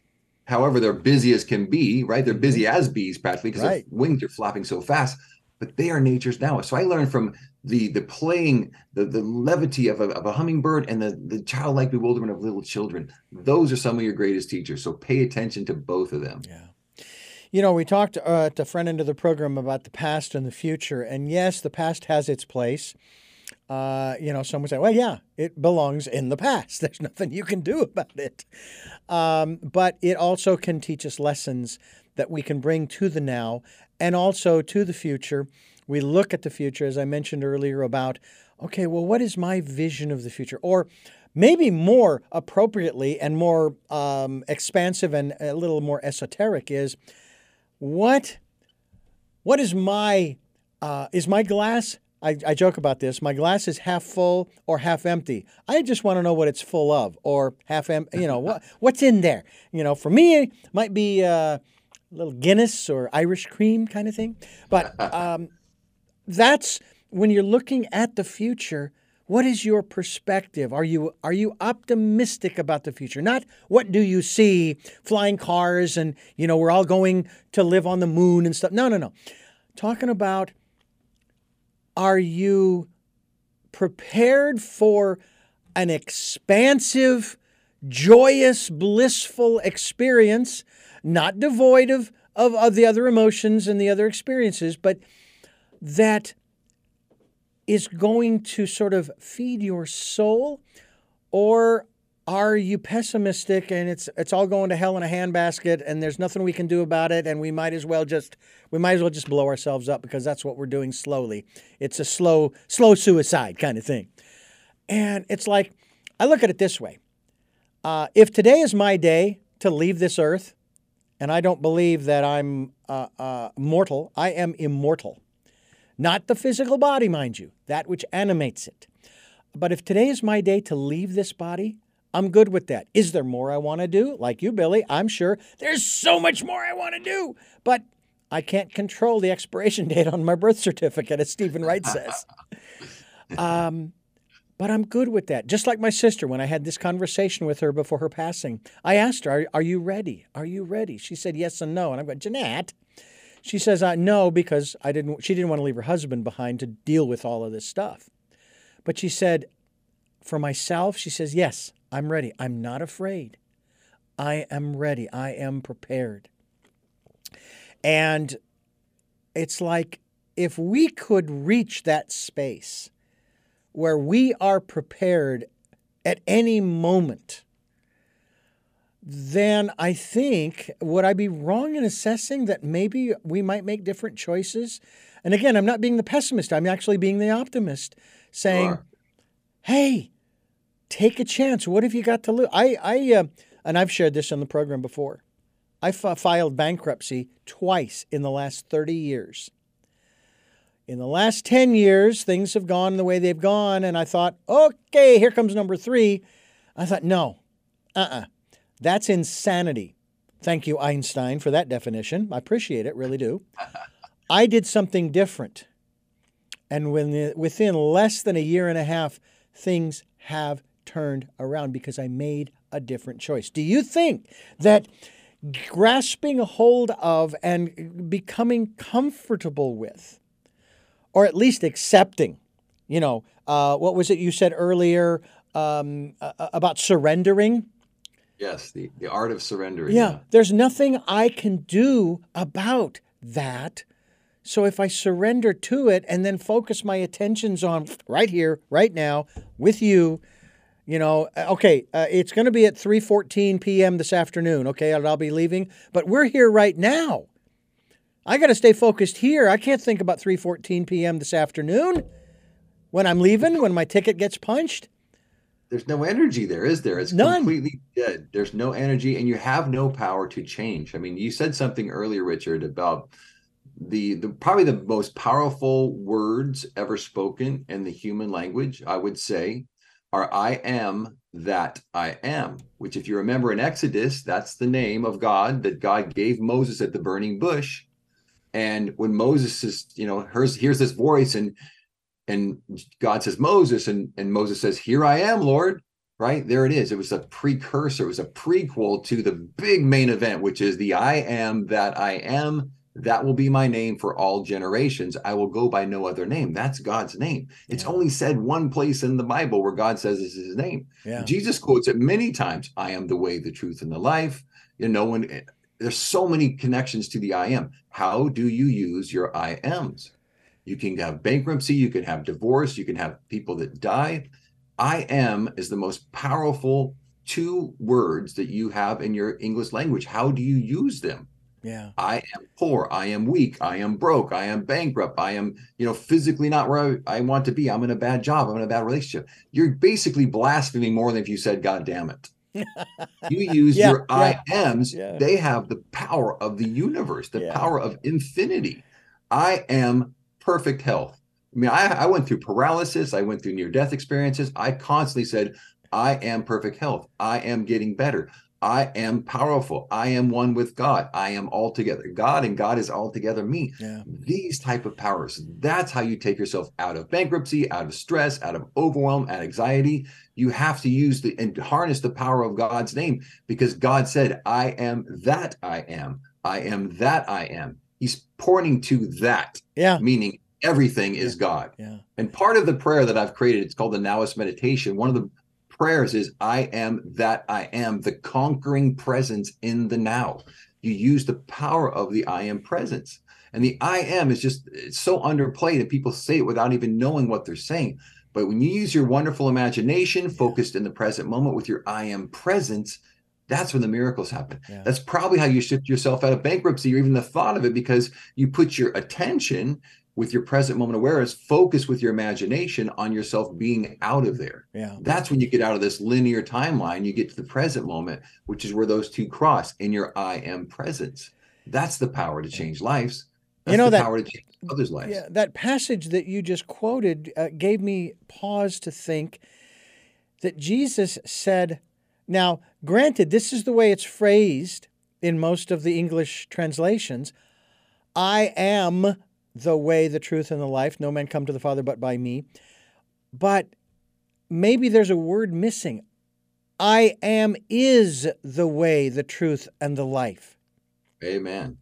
However, they're busy as can be, right? They're busy as bees practically because right. their wings are flapping so fast. But they are nature's now. So I learned from the the playing, the the levity of a, of a hummingbird and the the childlike bewilderment of little children. Those are some of your greatest teachers. So pay attention to both of them. Yeah. You know, we talked uh, at the front end of the program about the past and the future, and yes, the past has its place. Uh, you know, some would say, well, yeah, it belongs in the past. There's nothing you can do about it. Um, but it also can teach us lessons that we can bring to the now and also to the future we look at the future, as I mentioned earlier, about, okay, well, what is my vision of the future? Or maybe more appropriately and more um, expansive and a little more esoteric is what what is my uh, is my glass I, I, joke about this my glass is half full or half empty i just want to know what it's full of or half empty you know what what's in there you know for me it might be uh, a little guinness or irish cream kind of thing but um, that's when you're looking at the future what is your perspective? Are you are you optimistic about the future? Not what do you see flying cars and you know we're all going to live on the moon and stuff. No no no. Talking about are you prepared for an expansive joyous blissful experience not devoid of, of, of the other emotions and the other experiences but that is going to sort of feed your soul? Or are you pessimistic and it's it's all going to hell in a handbasket and there's nothing we can do about it and we might as well just we might as well just blow ourselves up because that's what we're doing slowly. It's a slow slow suicide kind of thing. And it's like I look at it this way. Uh, if today is my day to leave this earth, and I don't believe that I'm uh, uh, mortal, I am immortal. Not the physical body, mind you, that which animates it. But if today is my day to leave this body, I'm good with that. Is there more I want to do? Like you, Billy, I'm sure there's so much more I want to do, but I can't control the expiration date on my birth certificate, as Steven Wright says. Um, but I'm good with that. Just like my sister, when I had this conversation with her before her passing, I asked her, Are, are you ready? Are you ready? She said yes and no. And I'm going, Jeanette. She says, No, because I didn't, she didn't want to leave her husband behind to deal with all of this stuff. But she said, For myself, she says, Yes, I'm ready. I'm not afraid. I am ready. I am prepared. And it's like if we could reach that space where we are prepared at any moment, then I think, would I be wrong in assessing that maybe we might make different choices? And again, I'm not being the pessimist, I'm actually being the optimist, saying, sure. hey, take a chance. What have you got to lose? I, I, uh, and I've shared this on the program before. I f- filed bankruptcy twice in the last 30 years. In the last 10 years, things have gone the way they've gone, and I thought, okay, here comes number three. I thought, no, uh uh-uh. That's insanity. Thank you, Einstein, for that definition. I appreciate it, really do. I did something different. And when within less than a year and a half, things have turned around because I made a different choice. Do you think that grasping hold of and becoming comfortable with, or at least accepting, you know, uh, what was it you said earlier um, uh, about surrendering? Yes, the, the art of surrendering. Yeah, yeah, there's nothing I can do about that. So if I surrender to it and then focus my attentions on right here, right now, with you, you know, uh, okay, uh, it's going to be at 3:14 p.m. this afternoon. Okay, I'll, I'll be leaving, but we're here right now. I got to stay focused here. I can't think about 3:14 p.m. this afternoon when I'm leaving, when my ticket gets punched. There's no energy there, is there? It's None. completely dead. There's no energy, and you have no power to change. I mean, you said something earlier, Richard, about the, the probably the most powerful words ever spoken in the human language. I would say are I am that I am, which, if you remember in Exodus, that's the name of God that God gave Moses at the burning bush. And when Moses is, you know, hears, hears this voice and and God says, Moses, and, and Moses says, Here I am, Lord. Right there it is. It was a precursor, it was a prequel to the big main event, which is the I am that I am that will be my name for all generations. I will go by no other name. That's God's name. It's yeah. only said one place in the Bible where God says this is his name. Yeah. Jesus quotes it many times. I am the way, the truth, and the life. You know, when eh, there's so many connections to the I am. How do you use your I ams? You can have bankruptcy, you can have divorce, you can have people that die. I am is the most powerful two words that you have in your English language. How do you use them? Yeah. I am poor. I am weak. I am broke. I am bankrupt. I am, you know, physically not where I, I want to be. I'm in a bad job. I'm in a bad relationship. You're basically blaspheming more than if you said, God damn it. you use yeah, your yeah. I ams. Yeah. They have the power of the universe, the power of infinity. I am perfect health. I mean, I, I went through paralysis. I went through near death experiences. I constantly said, I am perfect health. I am getting better. I am powerful. I am one with God. I am altogether God and God is altogether me. Yeah. These type of powers. That's how you take yourself out of bankruptcy, out of stress, out of overwhelm, out of anxiety. You have to use the and harness the power of God's name because God said, I am that I am. I am that I am. He's pointing to that. Yeah. Meaning everything is God. Yeah. And part of the prayer that I've created, it's called the Nowist meditation. One of the prayers is I am that I am, the conquering presence in the now. you use the power of the I am presence. And the I am is just it's so underplayed that people say it without even knowing what they're saying. But when you use your wonderful imagination focused in the present moment with your I am presence, that's when the miracles happen. Yeah. That's probably how you shift yourself out of bankruptcy or even the thought of it because you put your attention with your present moment awareness, focus with your imagination on yourself being out of there. Yeah. That's when you get out of this linear timeline, you get to the present moment, which is where those two cross in your I am presence. That's the power to change lives. That's you know the that, power to change others' lives. Yeah, that passage that you just quoted uh, gave me pause to think that Jesus said, now, granted, this is the way it's phrased in most of the English translations I am the way, the truth, and the life. No man come to the Father but by me. But maybe there's a word missing. I am is the way, the truth, and the life. Amen.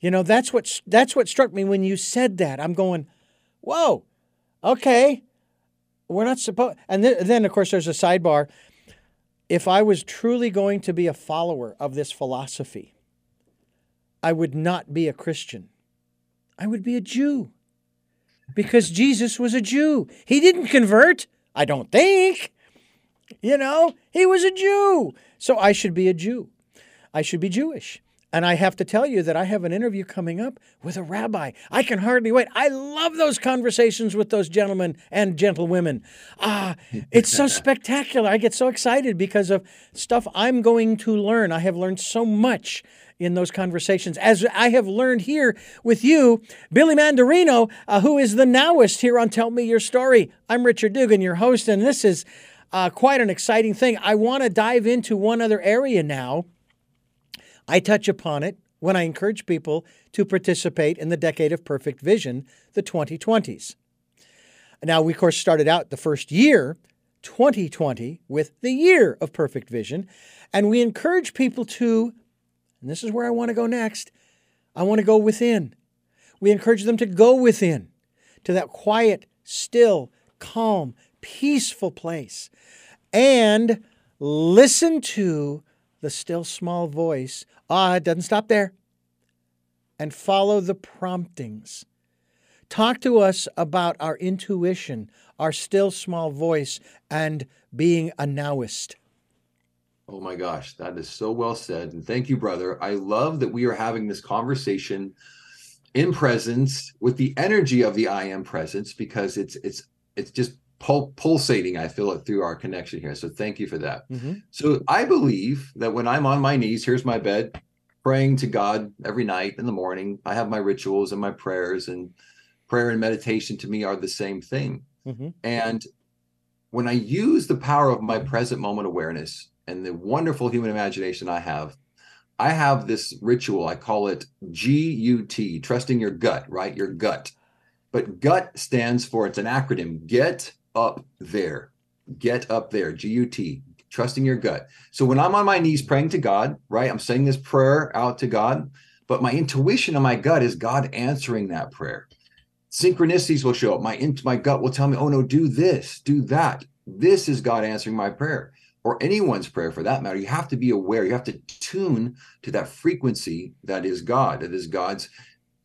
You know, that's what that's what struck me when you said that. I'm going, whoa, okay. We're not supposed and th- then of course there's a sidebar. If I was truly going to be a follower of this philosophy, I would not be a Christian. I would be a Jew because Jesus was a Jew. He didn't convert, I don't think. You know, he was a Jew. So I should be a Jew. I should be Jewish. And I have to tell you that I have an interview coming up with a rabbi. I can hardly wait. I love those conversations with those gentlemen and gentlewomen. Ah, it's so spectacular. I get so excited because of stuff I'm going to learn. I have learned so much in those conversations, as I have learned here with you, Billy Mandarino, uh, who is the nowist here on Tell Me Your Story. I'm Richard Dugan, your host, and this is uh, quite an exciting thing. I want to dive into one other area now. I touch upon it when I encourage people to participate in the Decade of Perfect Vision, the 2020s. Now, we, of course, started out the first year 2020 with the year of perfect vision. And we encourage people to and this is where I want to go next. I want to go within. We encourage them to go within, to that quiet, still, calm, peaceful place, and listen to the still small voice. Ah, it doesn't stop there. And follow the promptings. Talk to us about our intuition, our still small voice, and being a nowist. Oh my gosh, that is so well said. And thank you, brother. I love that we are having this conversation in presence with the energy of the I am presence because it's it's it's just pul- pulsating. I feel it through our connection here. So thank you for that. Mm-hmm. So I believe that when I'm on my knees, here's my bed, praying to God every night in the morning. I have my rituals and my prayers, and prayer and meditation to me are the same thing. Mm-hmm. And when I use the power of my present moment awareness and the wonderful human imagination I have, I have this ritual. I call it GUT, trusting your gut, right? Your gut. But gut stands for, it's an acronym, get up there. Get up there, GUT, trusting your gut. So when I'm on my knees praying to God, right? I'm saying this prayer out to God, but my intuition and my gut is God answering that prayer. Synchronicities will show up. My, my gut will tell me, oh no, do this, do that. This is God answering my prayer or anyone's prayer for that matter, you have to be aware, you have to tune to that frequency that is God, that is God's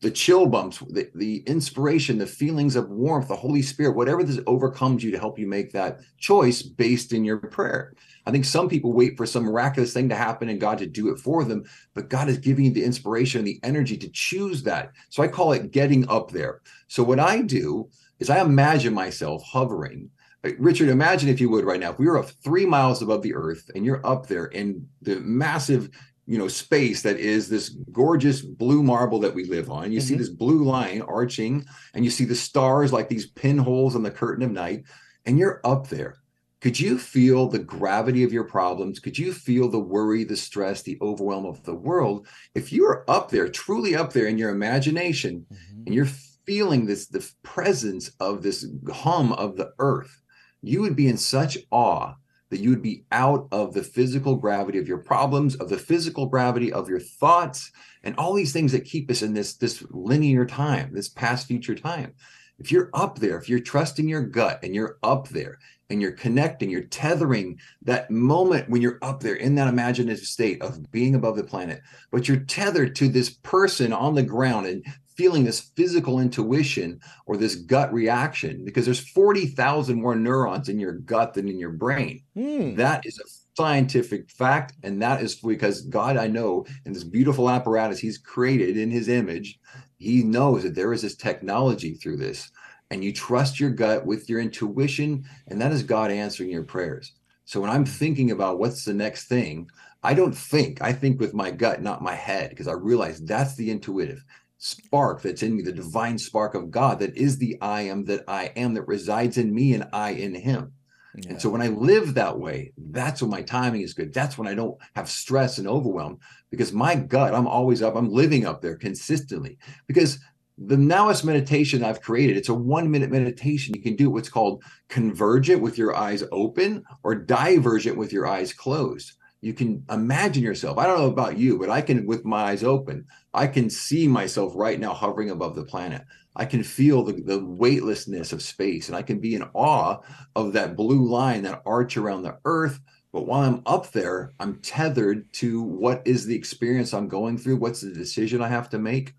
the chill bumps, the, the inspiration, the feelings of warmth, the Holy Spirit, whatever this overcomes you to help you make that choice based in your prayer. I think some people wait for some miraculous thing to happen and God to do it for them, but God is giving you the inspiration and the energy to choose that. So I call it getting up there. So what I do is I imagine myself hovering Richard, imagine if you would right now, if we were up three miles above the earth and you're up there in the massive, you know, space that is this gorgeous blue marble that we live on. You mm-hmm. see this blue line arching and you see the stars like these pinholes on the curtain of night, and you're up there. Could you feel the gravity of your problems? Could you feel the worry, the stress, the overwhelm of the world? If you are up there, truly up there in your imagination, mm-hmm. and you're feeling this the presence of this hum of the earth you would be in such awe that you would be out of the physical gravity of your problems, of the physical gravity of your thoughts, and all these things that keep us in this, this linear time, this past future time. if you're up there, if you're trusting your gut and you're up there and you're connecting, you're tethering that moment when you're up there in that imaginative state of being above the planet, but you're tethered to this person on the ground and feeling this physical intuition or this gut reaction because there's 40,000 more neurons in your gut than in your brain. Hmm. That is a scientific fact. And that is because God, I know, in this beautiful apparatus he's created in his image, he knows that there is this technology through this and you trust your gut with your intuition, and that is God answering your prayers. So when I'm thinking about what's the next thing, I don't think, I think with my gut, not my head, because I realize that's the intuitive spark that's in me, the divine spark of God that is the I am that I am that resides in me and I in him. Yeah. And so when I live that way, that's when my timing is good. That's when I don't have stress and overwhelm because my gut, I'm always up, I'm living up there consistently. Because the nowist meditation I've created, it's a one minute meditation. You can do what's called convergent with your eyes open or divergent with your eyes closed. You can imagine yourself. I don't know about you, but I can, with my eyes open, I can see myself right now hovering above the planet. I can feel the, the weightlessness of space and I can be in awe of that blue line, that arch around the earth. But while I'm up there, I'm tethered to what is the experience I'm going through, what's the decision I have to make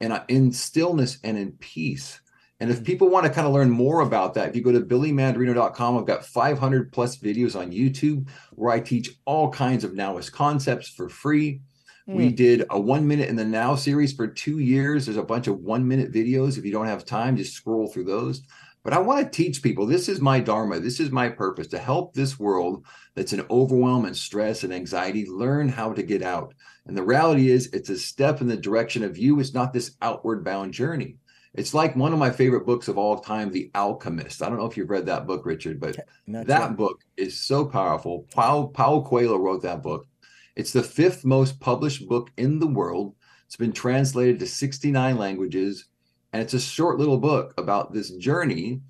and I, in stillness and in peace. And if people want to kind of learn more about that, if you go to billymandarino.com, I've got 500 plus videos on YouTube where I teach all kinds of Nowist concepts for free. Mm. We did a one minute in the now series for two years. There's a bunch of one minute videos. If you don't have time, just scroll through those. But I want to teach people this is my Dharma, this is my purpose to help this world that's in overwhelm and stress and anxiety learn how to get out. And the reality is, it's a step in the direction of you. It's not this outward bound journey. It's like one of my favorite books of all time, The Alchemist. I don't know if you've read that book, Richard, but not that true. book is so powerful. Paulo, Paulo Coelho wrote that book. It's the fifth most published book in the world. It's been translated to 69 languages. And it's a short little book about this journey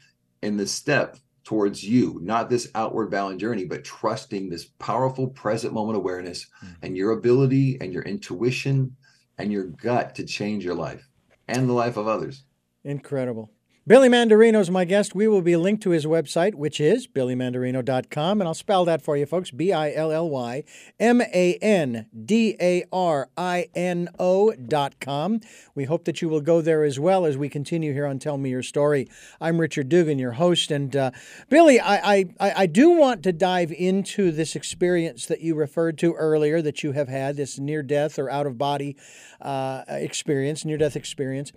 and the step towards you, not this outward bound journey, but trusting this powerful present moment awareness mm-hmm. and your ability and your intuition and your gut to change your life and the life of others. Incredible. Billy Mandarino is my guest. We will be linked to his website, which is billymandarino.com. And I'll spell that for you, folks B I L L Y M A N D A R I N O.com. We hope that you will go there as well as we continue here on Tell Me Your Story. I'm Richard Dugan, your host. And uh, Billy, I, I, I do want to dive into this experience that you referred to earlier that you have had, this near death or out of body uh, experience, near death experience.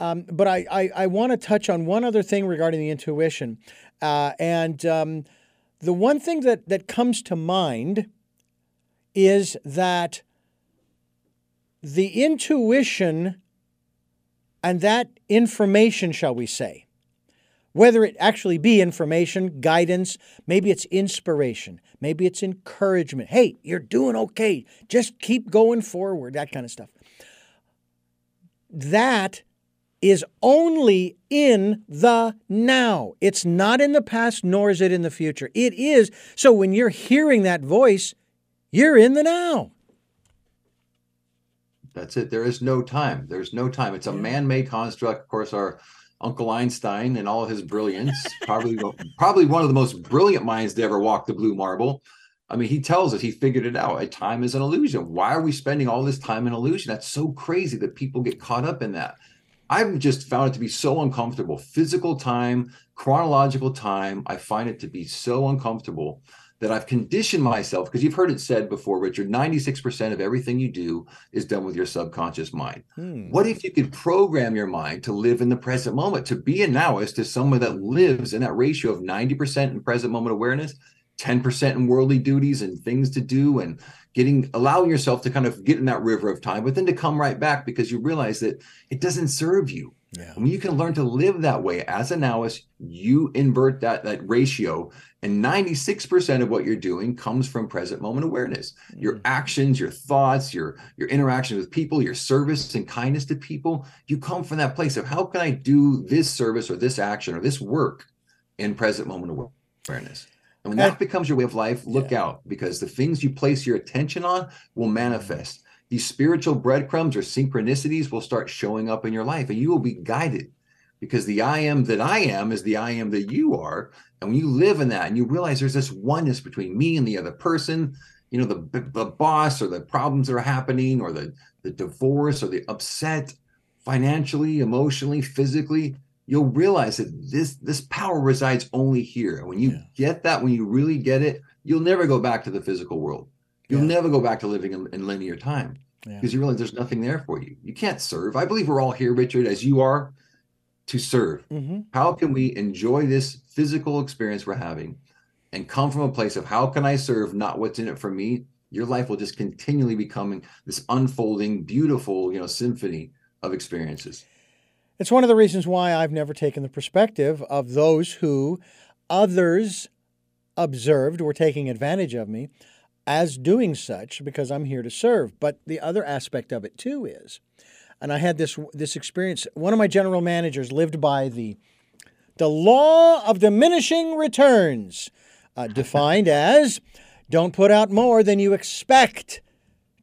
Um, but I, I, I want to touch on one other thing regarding the intuition. Uh, and um, the one thing that, that comes to mind is that the intuition and that information, shall we say, whether it actually be information, guidance, maybe it's inspiration, maybe it's encouragement. Hey, you're doing okay. Just keep going forward, that kind of stuff. That is only in the now. It's not in the past, nor is it in the future. It is. So when you're hearing that voice, you're in the now. That's it. There is no time. There's no time. It's a man made construct. Of course, our Uncle Einstein and all his brilliance, probably, probably one of the most brilliant minds to ever walk the blue marble. I mean, he tells us he figured it out. Time is an illusion. Why are we spending all this time in illusion? That's so crazy that people get caught up in that. I've just found it to be so uncomfortable. Physical time, chronological time, I find it to be so uncomfortable that I've conditioned myself because you've heard it said before, Richard 96% of everything you do is done with your subconscious mind. Hmm. What if you could program your mind to live in the present moment, to be a nowist, to someone that lives in that ratio of 90% in present moment awareness, 10% in worldly duties and things to do and getting allowing yourself to kind of get in that river of time but then to come right back because you realize that it doesn't serve you yeah. when you can learn to live that way as a nowist you invert that that ratio and 96% of what you're doing comes from present moment awareness mm-hmm. your actions your thoughts your your interaction with people your service and kindness to people you come from that place of how can i do this service or this action or this work in present moment awareness and when that becomes your way of life, look yeah. out because the things you place your attention on will manifest. These spiritual breadcrumbs or synchronicities will start showing up in your life and you will be guided because the I am that I am is the I am that you are. And when you live in that and you realize there's this oneness between me and the other person, you know, the, the boss or the problems that are happening or the, the divorce or the upset financially, emotionally, physically, you'll realize that this this power resides only here. And when you yeah. get that, when you really get it, you'll never go back to the physical world. You'll yeah. never go back to living in, in linear time yeah. because you realize there's nothing there for you. You can't serve. I believe we're all here, Richard, as you are, to serve. Mm-hmm. How can we enjoy this physical experience we're having and come from a place of how can I serve, not what's in it for me? Your life will just continually becoming this unfolding, beautiful, you know, symphony of experiences. It's one of the reasons why I've never taken the perspective of those who others observed were taking advantage of me as doing such because I'm here to serve. But the other aspect of it too is, and I had this this experience. One of my general managers lived by the the law of diminishing returns, uh, defined as don't put out more than you expect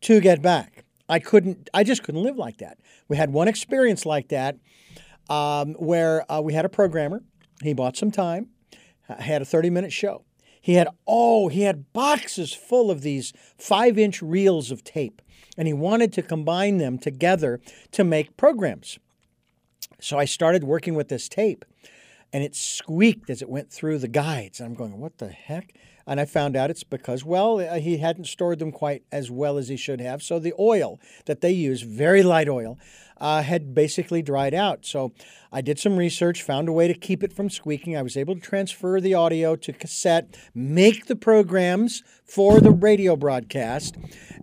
to get back. I couldn't. I just couldn't live like that. We had one experience like that um, where uh, we had a programmer. He bought some time, had a 30 minute show. He had, oh, he had boxes full of these five inch reels of tape, and he wanted to combine them together to make programs. So I started working with this tape, and it squeaked as it went through the guides. And I'm going, what the heck? And I found out it's because, well, uh, he hadn't stored them quite as well as he should have. So the oil that they use, very light oil, uh, had basically dried out. So I did some research, found a way to keep it from squeaking. I was able to transfer the audio to cassette, make the programs for the radio broadcast,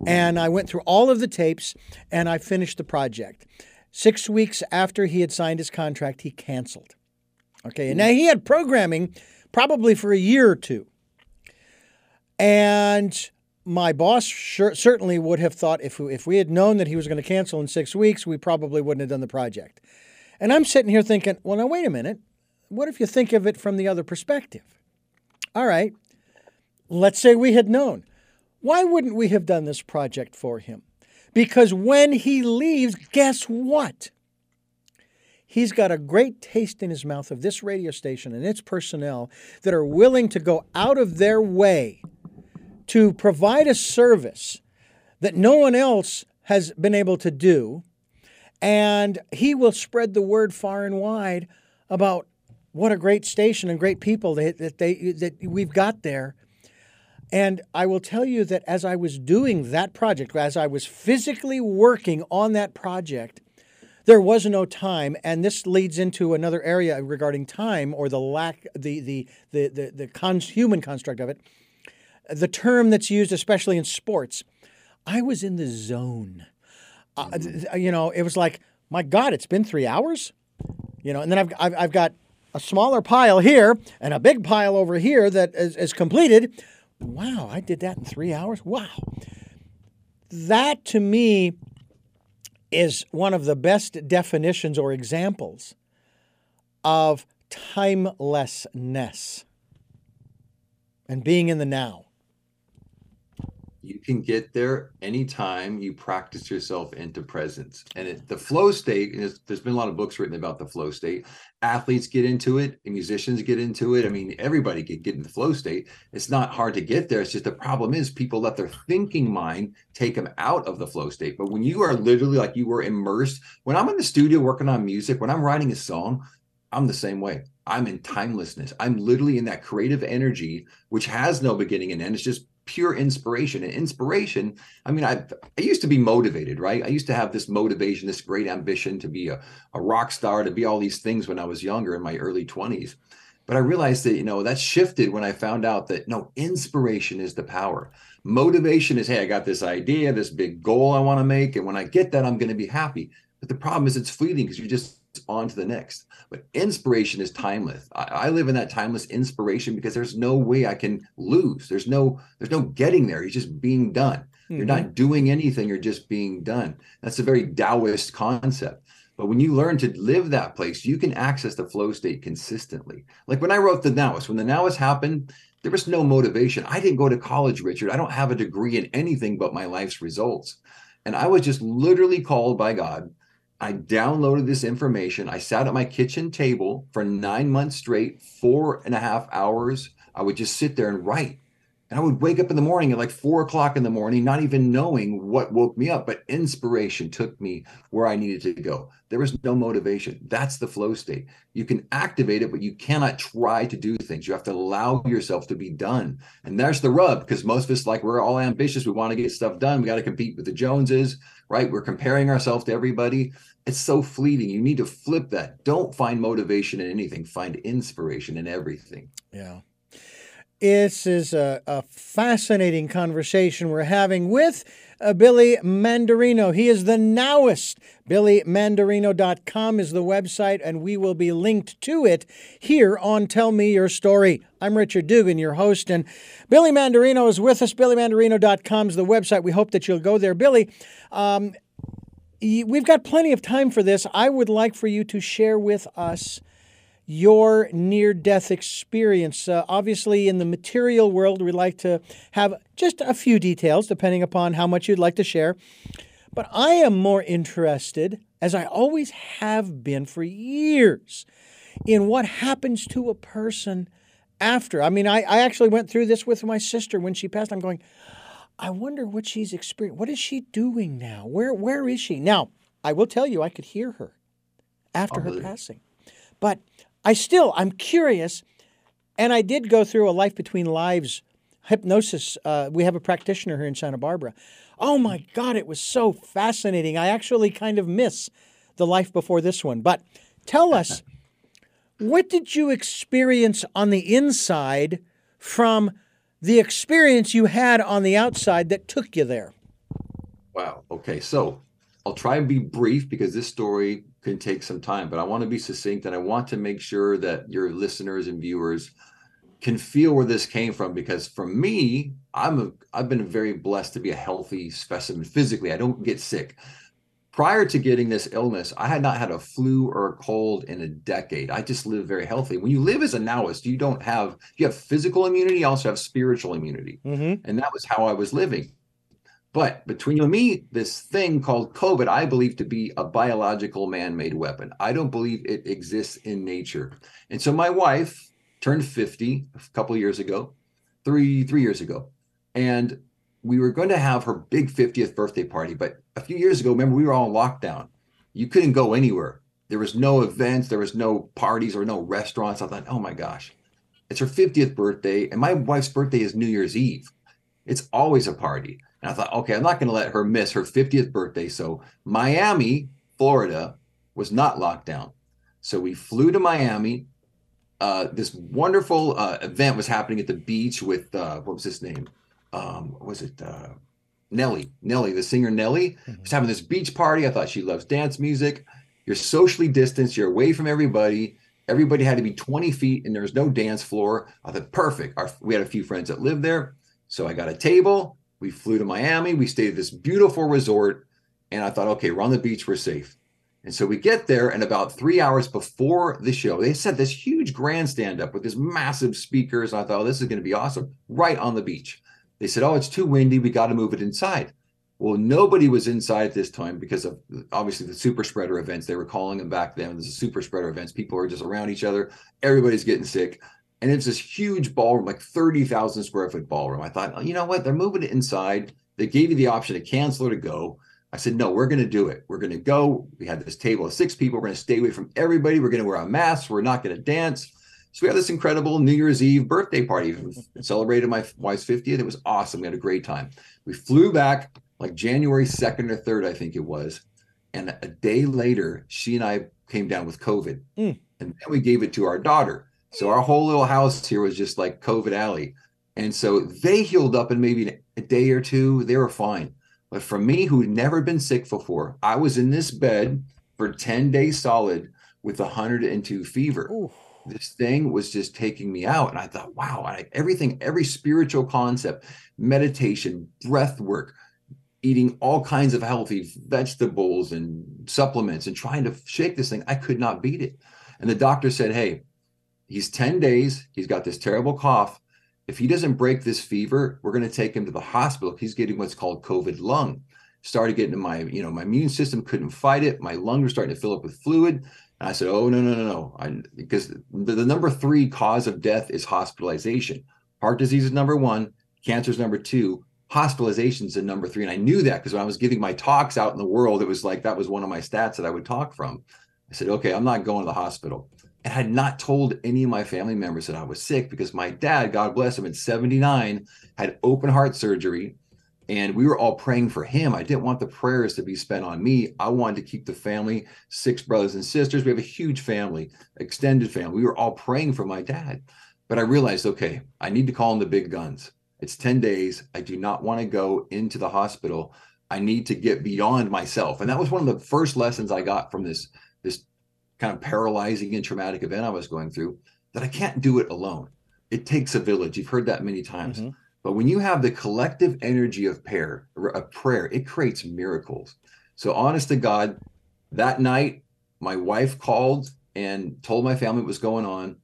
and I went through all of the tapes and I finished the project. Six weeks after he had signed his contract, he canceled. Okay, and now he had programming probably for a year or two. And my boss sure, certainly would have thought if we, if we had known that he was going to cancel in six weeks, we probably wouldn't have done the project. And I'm sitting here thinking, well, now wait a minute. What if you think of it from the other perspective? All right, let's say we had known. Why wouldn't we have done this project for him? Because when he leaves, guess what? He's got a great taste in his mouth of this radio station and its personnel that are willing to go out of their way to provide a service that no one else has been able to do. And he will spread the word far and wide about what a great station and great people that, that, they, that we've got there. And I will tell you that as I was doing that project, as I was physically working on that project, there was no time, and this leads into another area regarding time or the lack, the the the the, the con- human construct of it the term that's used, especially in sports. I was in the zone. Uh, you know, it was like, my God, it's been three hours. You know, and then I've, I've, I've got a smaller pile here and a big pile over here that is, is completed. Wow, I did that in three hours. Wow. That to me is one of the best definitions or examples of timelessness and being in the now you can get there anytime you practice yourself into presence. And it, the flow state there's been a lot of books written about the flow state. Athletes get into it musicians get into it. I mean everybody can get into the flow state. It's not hard to get there. It's just the problem is people let their thinking mind take them out of the flow state. But when you are literally like you were immersed when i'm in the studio working on music when i'm writing a song i'm the same way. I'm in timelessness. I'm literally in that creative energy which has no beginning and end. It's just pure inspiration. And inspiration, I mean, I I used to be motivated, right? I used to have this motivation, this great ambition to be a, a rock star, to be all these things when I was younger in my early 20s. But I realized that, you know, that shifted when I found out that no, inspiration is the power. Motivation is, hey, I got this idea, this big goal I want to make. And when I get that, I'm going to be happy. But the problem is it's fleeting because you're just on to the next. But inspiration is timeless. I, I, live in that timeless inspiration because there's no way I can lose. There's no there's no getting there. You're just being done. Mm-hmm. You're not doing anything. You're just being done. That's a very Taoist concept. But when you learn to live that place, you can access the flow state consistently. Like when I wrote the Nowist, when the Nowist happened, there was no motivation. I didn't go to college, Richard. I don't have a degree in anything but my life's results. And I was just literally called by God I downloaded this information. I sat at my kitchen table for nine months straight, four and a half hours. I would just sit there and write. And I would wake up in the morning at like four o'clock in the morning, not even knowing what woke me up, but inspiration took me where I needed to go. There was no motivation. That's the flow state. You can activate it, but you cannot try to do things. You have to allow yourself to be done. And there's the rub because most of us, like, we're all ambitious. We want to get stuff done. We got to compete with the Joneses, right? We're comparing ourselves to everybody. It's so fleeting. You need to flip that. Don't find motivation in anything, find inspiration in everything. Yeah. This is a, a fascinating conversation we're having with uh, Billy Mandarino. He is the nowist. BillyMandarino.com is the website, and we will be linked to it here on Tell Me Your Story. I'm Richard Dugan, your host, and Billy Mandarino is with us. BillyMandarino.com is the website. We hope that you'll go there. Billy, um, we've got plenty of time for this. I would like for you to share with us your near death experience. Uh, obviously, in the material world, we like to have just a few details, depending upon how much you'd like to share. But I am more interested, as I always have been for years, in what happens to a person after. I mean, I, I actually went through this with my sister when she passed. I'm going, I wonder what she's experiencing. What is she doing now? Where where is she? Now, I will tell you, I could hear her after her passing. But I still, I'm curious, and I did go through a life between lives hypnosis. Uh, we have a practitioner here in Santa Barbara. Oh my God, it was so fascinating. I actually kind of miss the life before this one. But tell us, what did you experience on the inside from the experience you had on the outside that took you there? Wow. Okay. So I'll try and be brief because this story can take some time, but I want to be succinct and I want to make sure that your listeners and viewers can feel where this came from because for me, I'm a I've been very blessed to be a healthy specimen physically. I don't get sick. Prior to getting this illness, I had not had a flu or a cold in a decade. I just live very healthy. When you live as a nowist, you don't have you have physical immunity, you also have spiritual immunity. Mm-hmm. And that was how I was living. But between you and me, this thing called COVID, I believe to be a biological man made weapon. I don't believe it exists in nature. And so my wife turned 50 a couple years ago, three, three years ago. And we were going to have her big 50th birthday party. But a few years ago, remember, we were all in lockdown. You couldn't go anywhere. There was no events, there was no parties or no restaurants. I thought, oh my gosh, it's her 50th birthday. And my wife's birthday is New Year's Eve. It's always a party. And I thought, okay, I'm not going to let her miss her 50th birthday. So Miami, Florida was not locked down. So we flew to Miami. Uh, this wonderful uh, event was happening at the beach with uh, what was his name? Um, was it uh, Nelly? Nelly, the singer Nelly, mm-hmm. was having this beach party. I thought she loves dance music. You're socially distanced. You're away from everybody. Everybody had to be 20 feet, and there was no dance floor. I thought, perfect. Our, we had a few friends that lived there, so I got a table. We flew to Miami. We stayed at this beautiful resort. And I thought, okay, we're on the beach. We're safe. And so we get there, and about three hours before the show, they set this huge grandstand up with this massive speakers. And I thought, oh, this is going to be awesome, right on the beach. They said, oh, it's too windy. We got to move it inside. Well, nobody was inside this time because of obviously the super spreader events. They were calling them back then. There's a super spreader events. People are just around each other. Everybody's getting sick and it's this huge ballroom, like 30,000 square foot ballroom. I thought, oh, you know what? They're moving it inside. They gave you the option to cancel or to go. I said, no, we're going to do it. We're going to go. We had this table of six people. We're going to stay away from everybody. We're going to wear a mask. We're not going to dance. So we had this incredible New Year's Eve birthday party. We celebrated my wife's 50th. It was awesome. We had a great time. We flew back like January 2nd or 3rd, I think it was. And a day later, she and I came down with COVID. Mm. And then we gave it to our daughter. So our whole little house here was just like COVID alley. And so they healed up in maybe a day or two. They were fine. But for me, who'd never been sick before, I was in this bed for 10 days solid with 102 fever. Ooh. This thing was just taking me out. And I thought, wow, I, everything, every spiritual concept, meditation, breath work, eating all kinds of healthy vegetables and supplements and trying to shake this thing, I could not beat it. And the doctor said, hey, He's 10 days. He's got this terrible cough. If he doesn't break this fever, we're going to take him to the hospital. He's getting what's called COVID lung. started getting my, you know, my immune system couldn't fight it. My lungs were starting to fill up with fluid. And I said, oh, no, no, no, no. I, because the, the number three cause of death is hospitalization. Heart disease is number one, cancer is number two, hospitalizations is number three. And I knew that because when I was giving my talks out in the world, it was like that was one of my stats that I would talk from. I said, okay, I'm not going to the hospital. And had not told any of my family members that I was sick because my dad, God bless him, at 79, had open heart surgery. And we were all praying for him. I didn't want the prayers to be spent on me. I wanted to keep the family, six brothers and sisters. We have a huge family, extended family. We were all praying for my dad. But I realized, okay, I need to call in the big guns. It's 10 days. I do not want to go into the hospital. I need to get beyond myself. And that was one of the first lessons I got from this this kind of paralyzing and traumatic event I was going through that I can't do it alone. It takes a village. You've heard that many times. Mm-hmm. But when you have the collective energy of prayer, of prayer, it creates miracles. So honest to God, that night my wife called and told my family what was going on.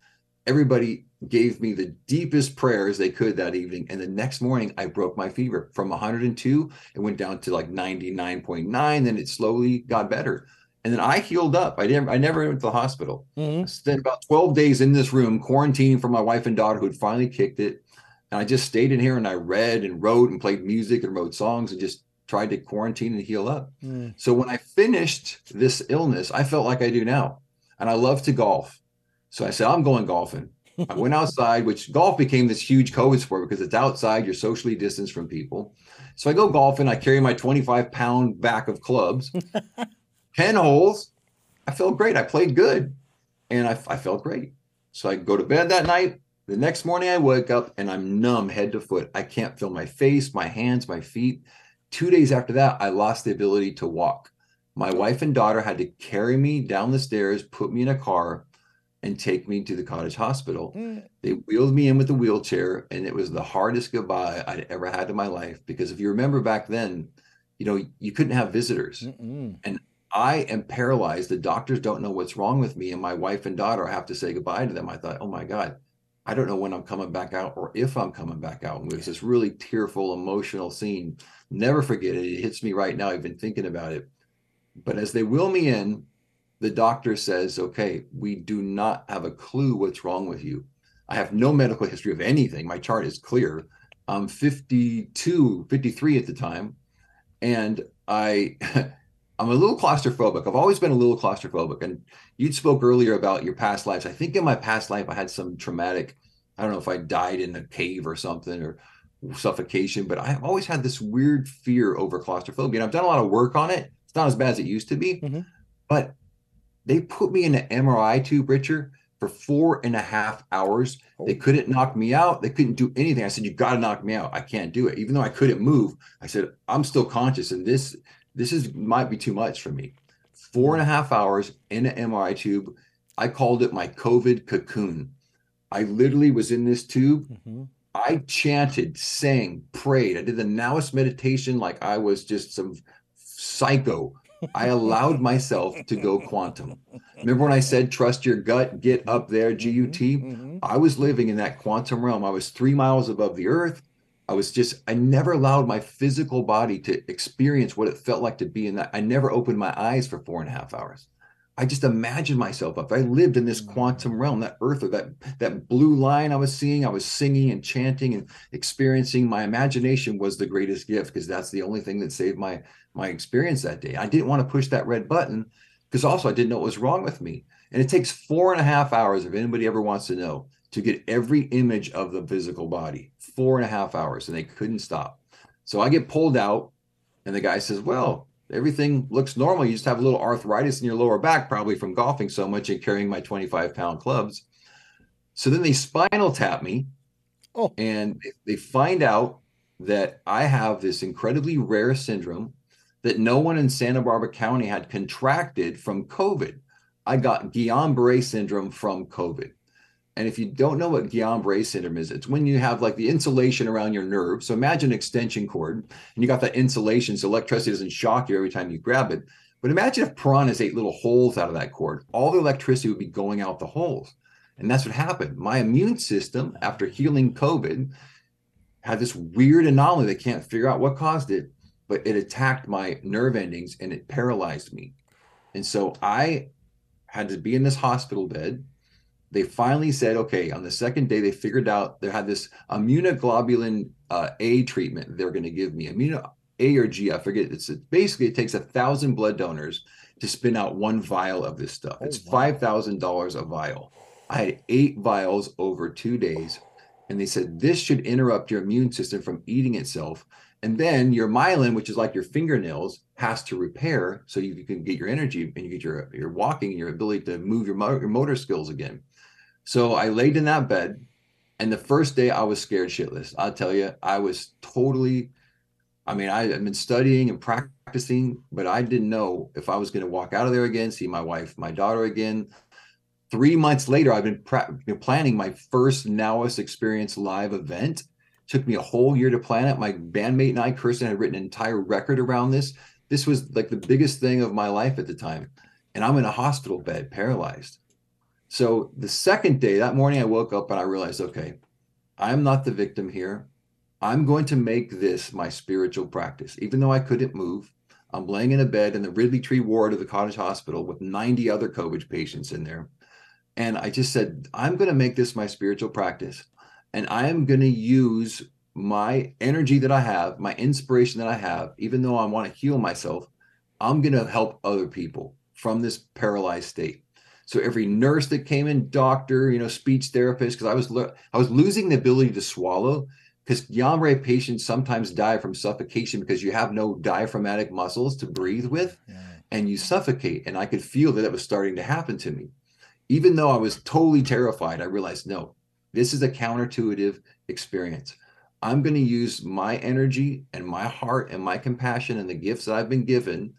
Everybody gave me the deepest prayers they could that evening. And the next morning, I broke my fever from 102. It went down to like 99.9. Then it slowly got better. And then I healed up. I didn't. I never went to the hospital. Mm-hmm. I spent about 12 days in this room quarantining for my wife and daughter who had finally kicked it. And I just stayed in here and I read and wrote and played music and wrote songs and just tried to quarantine and heal up. Mm. So when I finished this illness, I felt like I do now. And I love to golf. So I said, I'm going golfing. I went outside, which golf became this huge COVID sport because it's outside, you're socially distanced from people. So I go golfing, I carry my 25 pound back of clubs. 10 holes. I felt great. I played good and I, I felt great. So I go to bed that night. The next morning, I wake up and I'm numb head to foot. I can't feel my face, my hands, my feet. Two days after that, I lost the ability to walk. My wife and daughter had to carry me down the stairs, put me in a car, and take me to the cottage hospital. Mm. They wheeled me in with a wheelchair, and it was the hardest goodbye I'd ever had in my life. Because if you remember back then, you know, you couldn't have visitors. Mm-mm. And I am paralyzed. The doctors don't know what's wrong with me, and my wife and daughter have to say goodbye to them. I thought, oh my God, I don't know when I'm coming back out or if I'm coming back out. And it was this really tearful, emotional scene. Never forget it. It hits me right now. I've been thinking about it. But as they wheel me in, the doctor says, okay, we do not have a clue what's wrong with you. I have no medical history of anything. My chart is clear. I'm 52, 53 at the time. And I I'm a little claustrophobic. I've always been a little claustrophobic. And you spoke earlier about your past lives. I think in my past life, I had some traumatic, I don't know if I died in a cave or something or suffocation, but I've always had this weird fear over claustrophobia. And I've done a lot of work on it. It's not as bad as it used to be. Mm-hmm. But they put me in an MRI tube, Richard, for four and a half hours. Oh. They couldn't knock me out. They couldn't do anything. I said, You got to knock me out. I can't do it. Even though I couldn't move, I said, I'm still conscious. And this this is might be too much for me. Four and a half hours in an MRI tube. I called it my COVID cocoon. I literally was in this tube. Mm-hmm. I chanted, sang, prayed. I did the nowist meditation like I was just some psycho. I allowed myself to go quantum. Remember when I said, trust your gut, get up there, GUT? Mm-hmm. mm-hmm. I was living in that quantum realm. I was three miles above the earth. I was just, I never allowed my physical body to experience what it felt like to be in that. I never opened my eyes for four and a half hours. I just imagined myself if I lived in this mm. quantum realm, that earth or that that blue line I was seeing, I was singing and chanting and experiencing. My imagination was the greatest gift because that's the only thing that saved my my experience that day. I didn't want to push that red button because also I didn't know what was wrong with me. And it takes four and a half hours if anybody ever wants to know to get every image of the physical body, four and a half hours, and they couldn't stop. So I get pulled out, and the guy says, Well, everything looks normal. You just have a little arthritis in your lower back, probably from golfing so much and carrying my 25 pound clubs. So then they spinal tap me, oh. and they find out that I have this incredibly rare syndrome that no one in Santa Barbara County had contracted from COVID. I got Guillain Barre syndrome from COVID. And if you don't know what Guillain-Barré syndrome is, it's when you have like the insulation around your nerve. So imagine an extension cord and you got that insulation so electricity doesn't shock you every time you grab it. But imagine if piranhas ate little holes out of that cord. All the electricity would be going out the holes. And that's what happened. My immune system, after healing COVID, had this weird anomaly they can't figure out what caused it. but it attacked my nerve endings and it paralyzed me. And so I had to be in this hospital bed. They finally said, okay, on the second day, they figured out they had this immunoglobulin uh, A treatment they're going to give me. Immuno A or G, I forget. It's basically it takes a thousand blood donors to spin out one vial of this stuff. Oh, it's wow. five thousand dollars a vial. I had eight vials over two days, and they said this should interrupt your immune system from eating itself and then your myelin, which is like your fingernails, has to repair so you can get your energy and you get your your walking and your ability to move your motor, your motor skills again. So I laid in that bed, and the first day I was scared shitless. I'll tell you, I was totally. I mean, I, had been studying and practicing, but I didn't know if I was going to walk out of there again, see my wife, my daughter again. Three months later, I've been planning my first Nowist Experience live event Took me a whole year to plan it. My bandmate and I, Kirsten, had written an entire record around this. This was like the biggest thing of my life at the time. And I'm in a hospital bed, paralyzed. So the second day, that morning, I woke up and I realized, okay, I'm not the victim here. I'm going to make this my spiritual practice. Even though I couldn't move, I'm laying in a bed in the Ridley Tree ward of the Cottage Hospital with 90 other COVID patients in there. And I just said, I'm going to make this my spiritual practice and I am going to use my energy that I have, my inspiration that I have, even though I want to heal myself, I'm going to help other people from this paralyzed state. So every nurse that came in, doctor, you know, speech therapist, because I was lo- I was losing the ability to swallow. Because Guillain-Barré patients sometimes die from suffocation because you have no diaphragmatic muscles to breathe with, yeah. and you suffocate. And I could feel that it was starting to happen to me. Even though I was totally terrified, I realized no, this is a counterintuitive experience. I'm going to use my energy and my heart and my compassion and the gifts that I've been given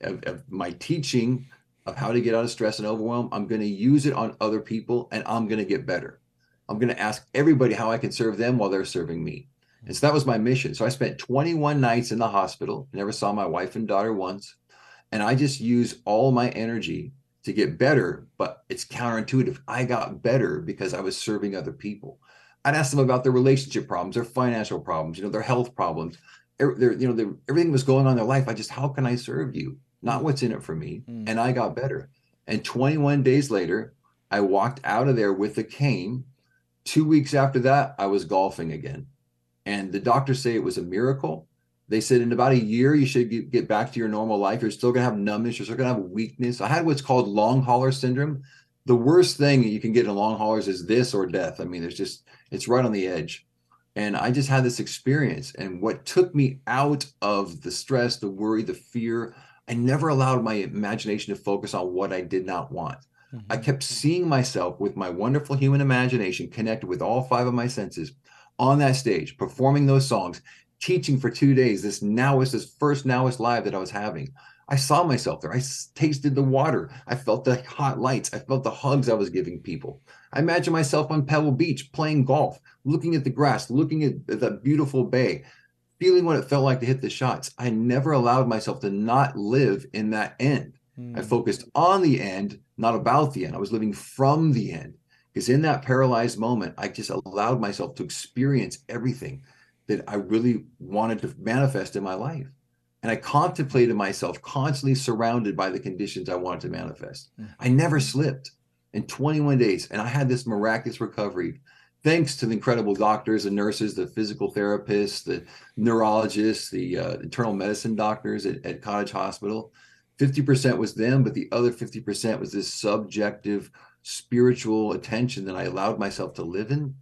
of, of my teaching of how to get out of stress and overwhelm. I'm going to use it on other people and I'm going to get better. I'm going to ask everybody how I can serve them while they're serving me. And so that was my mission. So I spent 21 nights in the hospital, never saw my wife and daughter once. And I just used all my energy to get better, but it's counterintuitive. I got better because I was serving other people. I'd ask them about their relationship problems, their financial problems, you know, their health problems. Their, you know, their, everything was going on in their life. I just, how can I serve you? Not what's in it for me. Mm. And I got better. And 21 days later, I walked out of there with a cane. Two weeks after that, I was golfing again. And the doctors say it was a miracle. They said in about a year, you should get, get back to your normal life. You're still going to have numbness. You're still going to have weakness. I had what's called long hauler syndrome. The worst thing you can get in long haulers is this or death. I mean, there's just, it's right on the edge. And I just had this experience. And what took me out of the stress, the worry, the fear, I never allowed my imagination to focus on what I did not want. Mm-hmm. I kept seeing myself with my wonderful human imagination connected with all five of my senses on that stage, performing those songs, teaching for two days. This Nowist, this first Nowist live that I was having. I saw myself there. I tasted the water. I felt the hot lights. I felt the hugs I was giving people. I imagine myself on Pebble Beach playing golf, looking at the grass, looking at the beautiful bay, feeling what it felt like to hit the shots. I never allowed myself to not live in that end. Mm. I hmm. focused on the end, not about the end. I was living from the end because in that paralyzed moment, I just allowed myself to experience everything that I really wanted to manifest in my life. And I contemplated myself constantly surrounded by the conditions I wanted to manifest. Mm. I never slipped in 21 days. And I had this miraculous recovery thanks to the incredible doctors and nurses, the physical therapists, the neurologists, the uh, internal medicine doctors at, at Cottage Hospital. 50% was them, but the other 50% was this subjective spiritual attention that I allowed myself to live in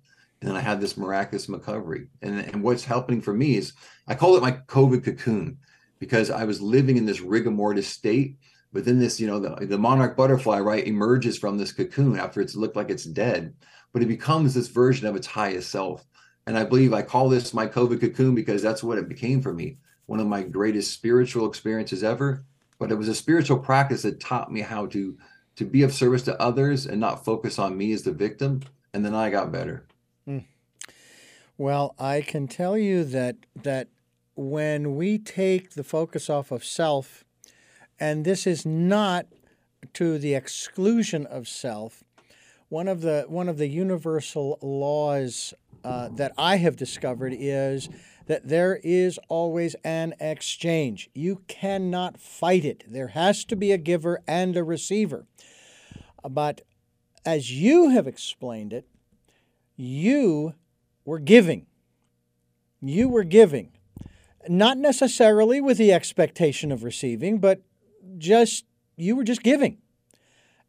and I had this miraculous recovery. And, and what's happening for me is I call it my COVID cocoon because I was living in this rigor mortis state. But then this, you know, the, the monarch butterfly, right, emerges from this cocoon after it's looked like it's dead, but it becomes this version of its highest self. And I believe I call this my COVID cocoon because that's what it became for me. One of my greatest spiritual experiences ever. But it was a spiritual practice that taught me how to to be of service to others and not focus on me as the victim. And then I got better. Mm. Well, I can tell you that that when we take the focus off of self, and this is not to the exclusion of self, one of the one of the universal laws uh, that I have discovered is that there is always an exchange. You cannot fight it. There has to be a giver and a receiver. But as you have explained it, you were giving. You were giving. Not necessarily with the expectation of receiving, but just you were just giving.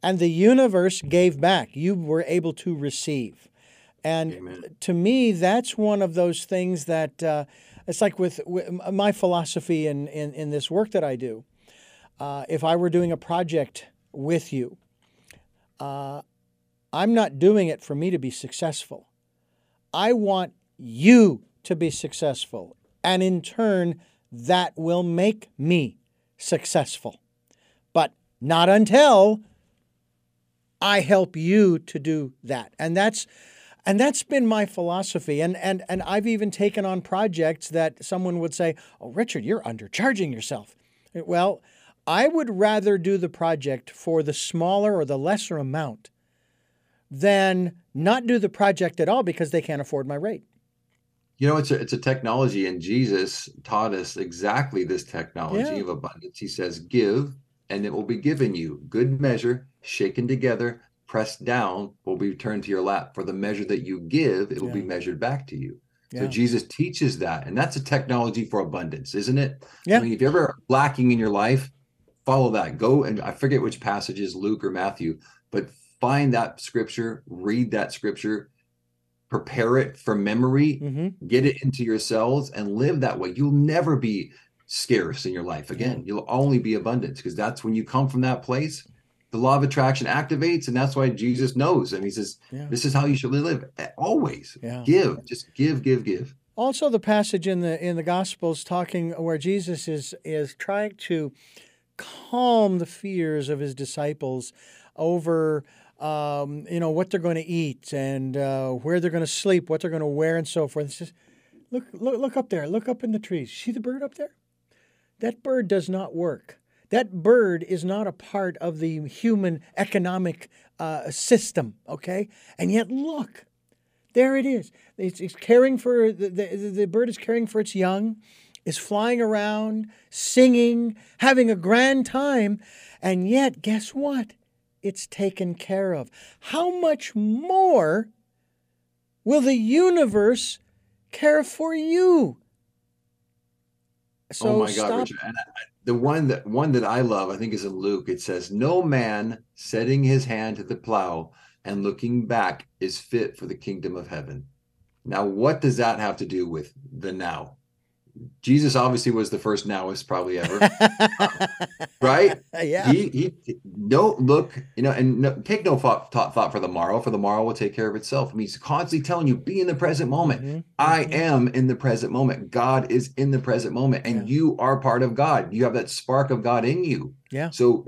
And the universe gave back. You were able to receive. And Amen. to me, that's one of those things that uh, it's like with, with, my philosophy in, in, in, this work that I do. Uh, if I were doing a project with you, uh, I'm not doing it for me to be successful. I want you to be successful. And in turn, that will make me successful. But not until I help you to do that. And that's and that's been my philosophy. And and and I've even taken on projects that someone would say, "Oh, Richard, you're undercharging yourself." Well, I would rather do the project for the smaller or the lesser amount than not do the project at all because they can't afford my rate. You know, it's a it's a technology, and Jesus taught us exactly this technology yeah. of abundance. He says, "Give, and it will be given you. Good measure, shaken together, pressed down, will be returned to your lap. For the measure that you give, it will yeah. be measured back to you." Yeah. So Jesus teaches that, and that's a technology for abundance, isn't it? Yeah. I mean, if you're ever lacking in your life, follow that. Go and I forget which passages, Luke or Matthew, but find that scripture, read that scripture, prepare it for memory, mm-hmm. get it into your cells, and live that way. You'll never be scarce in your life again. Yeah. You'll only be abundance because that's when you come from that place. The law of attraction activates, and that's why Jesus knows. And he says, yeah. This is how you should live always. Yeah. Give, just give, give, give. Also, the passage in the in the Gospels talking where Jesus is is trying to calm the fears of his disciples over um, you know, what they're going to eat and uh, where they're going to sleep, what they're going to wear, and so forth. He says, look, look, look up there. Look up in the trees. See the bird up there? That bird does not work. That bird is not a part of the human economic uh, system, okay? And yet, look, there it is. It's, it's caring for, the, the, the bird is caring for its young, is flying around, singing, having a grand time. And yet, guess what? it's taken care of. How much more will the universe care for you? So oh my God, Richard. And the one that one that I love, I think, is in Luke. It says, "No man setting his hand to the plow and looking back is fit for the kingdom of heaven." Now, what does that have to do with the now? Jesus obviously was the first nowist probably ever, right? Yeah. He, he don't look, you know, and no, take no thought, thought, thought for the morrow, for the morrow will take care of itself. I mean, he's constantly telling you, be in the present moment. Mm-hmm. I mm-hmm. am in the present moment. God is in the present moment, and yeah. you are part of God. You have that spark of God in you. Yeah. So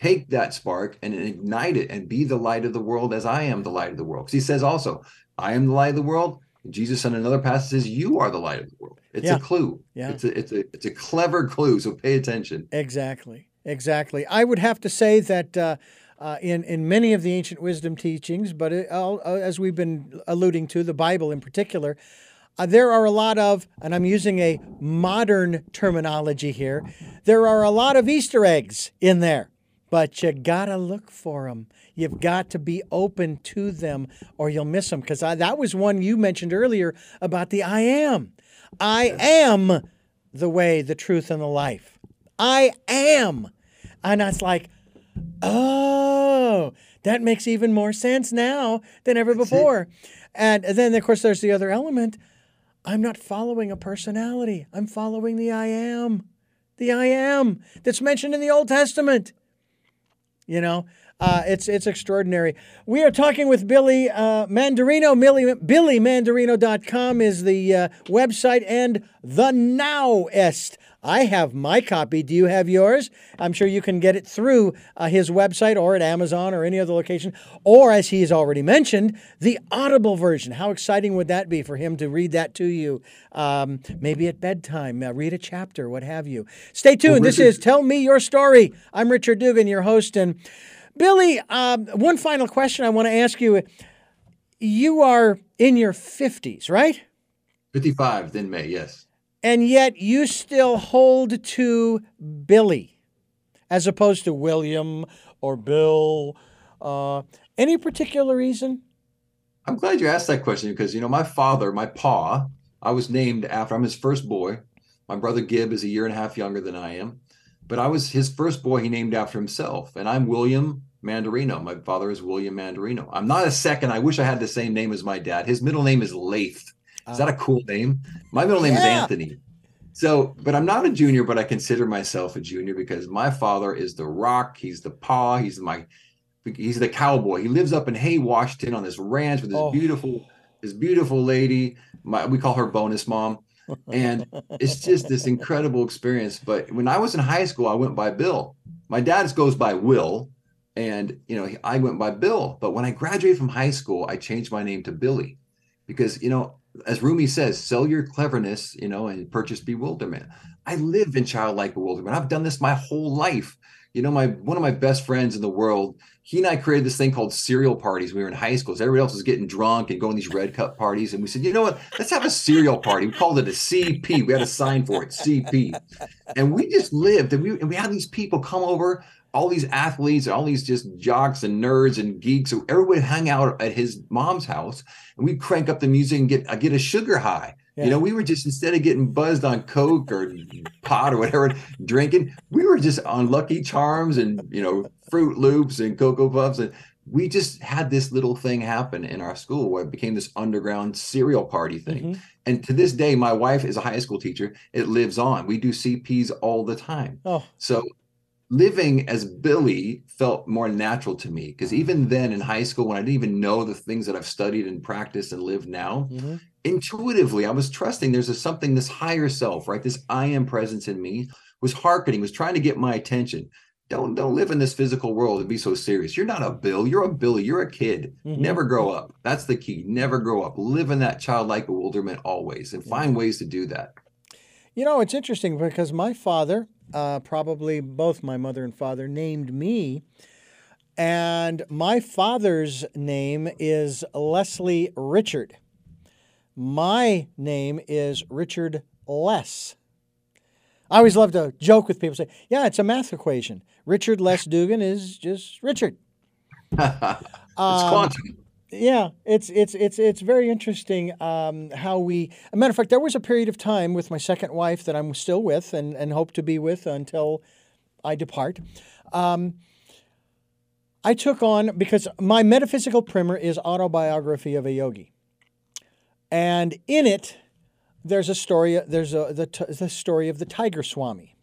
take that spark and ignite it and be the light of the world as I am the light of the world. Because he says also, I am the light of the world Jesus in another passage says, "You are the light of the world." It's yeah. a clue. Yeah. It's a it's a it's a clever clue. So pay attention. Exactly. Exactly. I would have to say that. Uh, uh, in in many of the ancient wisdom teachings, but it, uh, as we've been alluding to, the Bible in particular, uh, there are a lot of, and I'm using a modern terminology here, there are a lot of Easter eggs in there, but you gotta look for them. You've got to be open to them or you'll miss them. Because that was one you mentioned earlier about the I am. I am the way, the truth, and the life. I am. And it's like, oh, that makes even more sense now than ever before. And then, of course, there's the other element. I'm not following a personality, I'm following the I am. The I am that's mentioned in the Old Testament. You know, uh, it's it's extraordinary. We are talking with Billy uh, Mandarino. Billy, BillyMandarino.com is the uh, website and the Nowist. I have my copy. Do you have yours? I'm sure you can get it through uh, his website or at Amazon or any other location. Or, as he has already mentioned, the Audible version. How exciting would that be for him to read that to you? Um, maybe at bedtime, uh, read a chapter, what have you. Stay tuned. Well, this is Tell Me Your Story. I'm Richard Dugan, your host, and Billy, um, one final question I want to ask you. You are in your 50s, right? 55 in May, yes. And yet you still hold to Billy as opposed to William or Bill. Uh, any particular reason? I'm glad you asked that question because, you know, my father, my pa, I was named after, I'm his first boy. My brother Gib is a year and a half younger than I am, but I was his first boy he named after himself. And I'm William Mandarino. My father is William Mandarino. I'm not a second. I wish I had the same name as my dad. His middle name is Lath. Is that a ah. cool name? My middle name yeah. is Anthony. So, but I'm not a junior, but I consider myself a junior because my father is the rock. He's the paw. He's my, he's the cowboy. He lives up in Hay, Washington on this ranch with this oh. beautiful, this beautiful lady. My, we call her bonus mom. And it's just this incredible experience. But when I was in high school, I went by Bill. My dad goes by Will. And, you know, I went by Bill. But when I graduated from high school, I changed my name to Billy because, you know, as Rumi says, sell your cleverness, you know, and purchase bewilderment. I live in childlike bewilderment. I've done this my whole life. You know, my one of my best friends in the world, he and I created this thing called cereal parties. We were in high school. So everybody else was getting drunk and going to these red cup parties. And we said, you know what? Let's have a cereal party. We called it a CP. We had a sign for it, CP. And we just lived and we and we had these people come over all these athletes, all these just jocks and nerds and geeks. So everybody hang out at his mom's house, and we'd crank up the music and get uh, get a sugar high. Yeah. You know, we were just instead of getting buzzed on coke or pot or whatever, drinking, we were just on Lucky Charms and you know Froot Loops and Cocoa Puffs, and we just had this little thing happen in our school where it became this underground cereal party thing. Mm-hmm. And to this day, my wife is a high school teacher. It lives on. We do CPs all the time. Oh. So living as Billy felt more natural to me because even then in high school, when I didn't even know the things that I've studied and practiced and live now, mm-hmm. intuitively I was trusting there's a something, this higher self, right? This I am presence in me was hearkening, was trying to get my attention. Don't don't live in this physical world and be so serious. You're not a Bill. You're a Billy. You're a kid. Mm-hmm. Never grow up. That's the key. Never grow up. Live in that childlike bewilderment always, and find ways to do that. You know, it's interesting because my father, uh, probably both my mother and father, named me. And my father's name is Leslie Richard. My name is Richard Less. I always love to joke with people say, yeah, it's a math equation. Richard Less Dugan is just Richard. it's um, quantum yeah, it's it's it's it's very interesting um, how we. A matter of fact, there was a period of time with my second wife that I'm still with and and hope to be with until I depart. Um, I took on because my metaphysical primer is autobiography of a yogi, and in it, there's a story. There's a the the story of the Tiger Swami,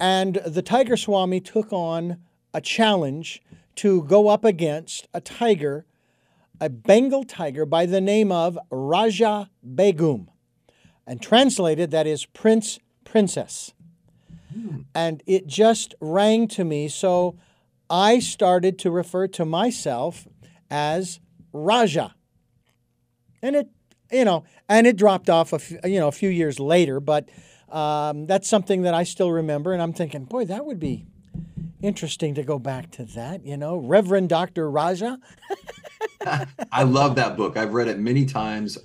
and the Tiger Swami took on a challenge to go up against a tiger a Bengal tiger by the name of Raja Begum. And translated, that is Prince, Princess. And it just rang to me. So I started to refer to myself as Raja. And it, you know, and it dropped off a few, you know, a few years later, but um, that's something that I still remember. And I'm thinking, boy, that would be interesting to go back to that, you know, Reverend Dr. Raja. I love that book. I've read it many times.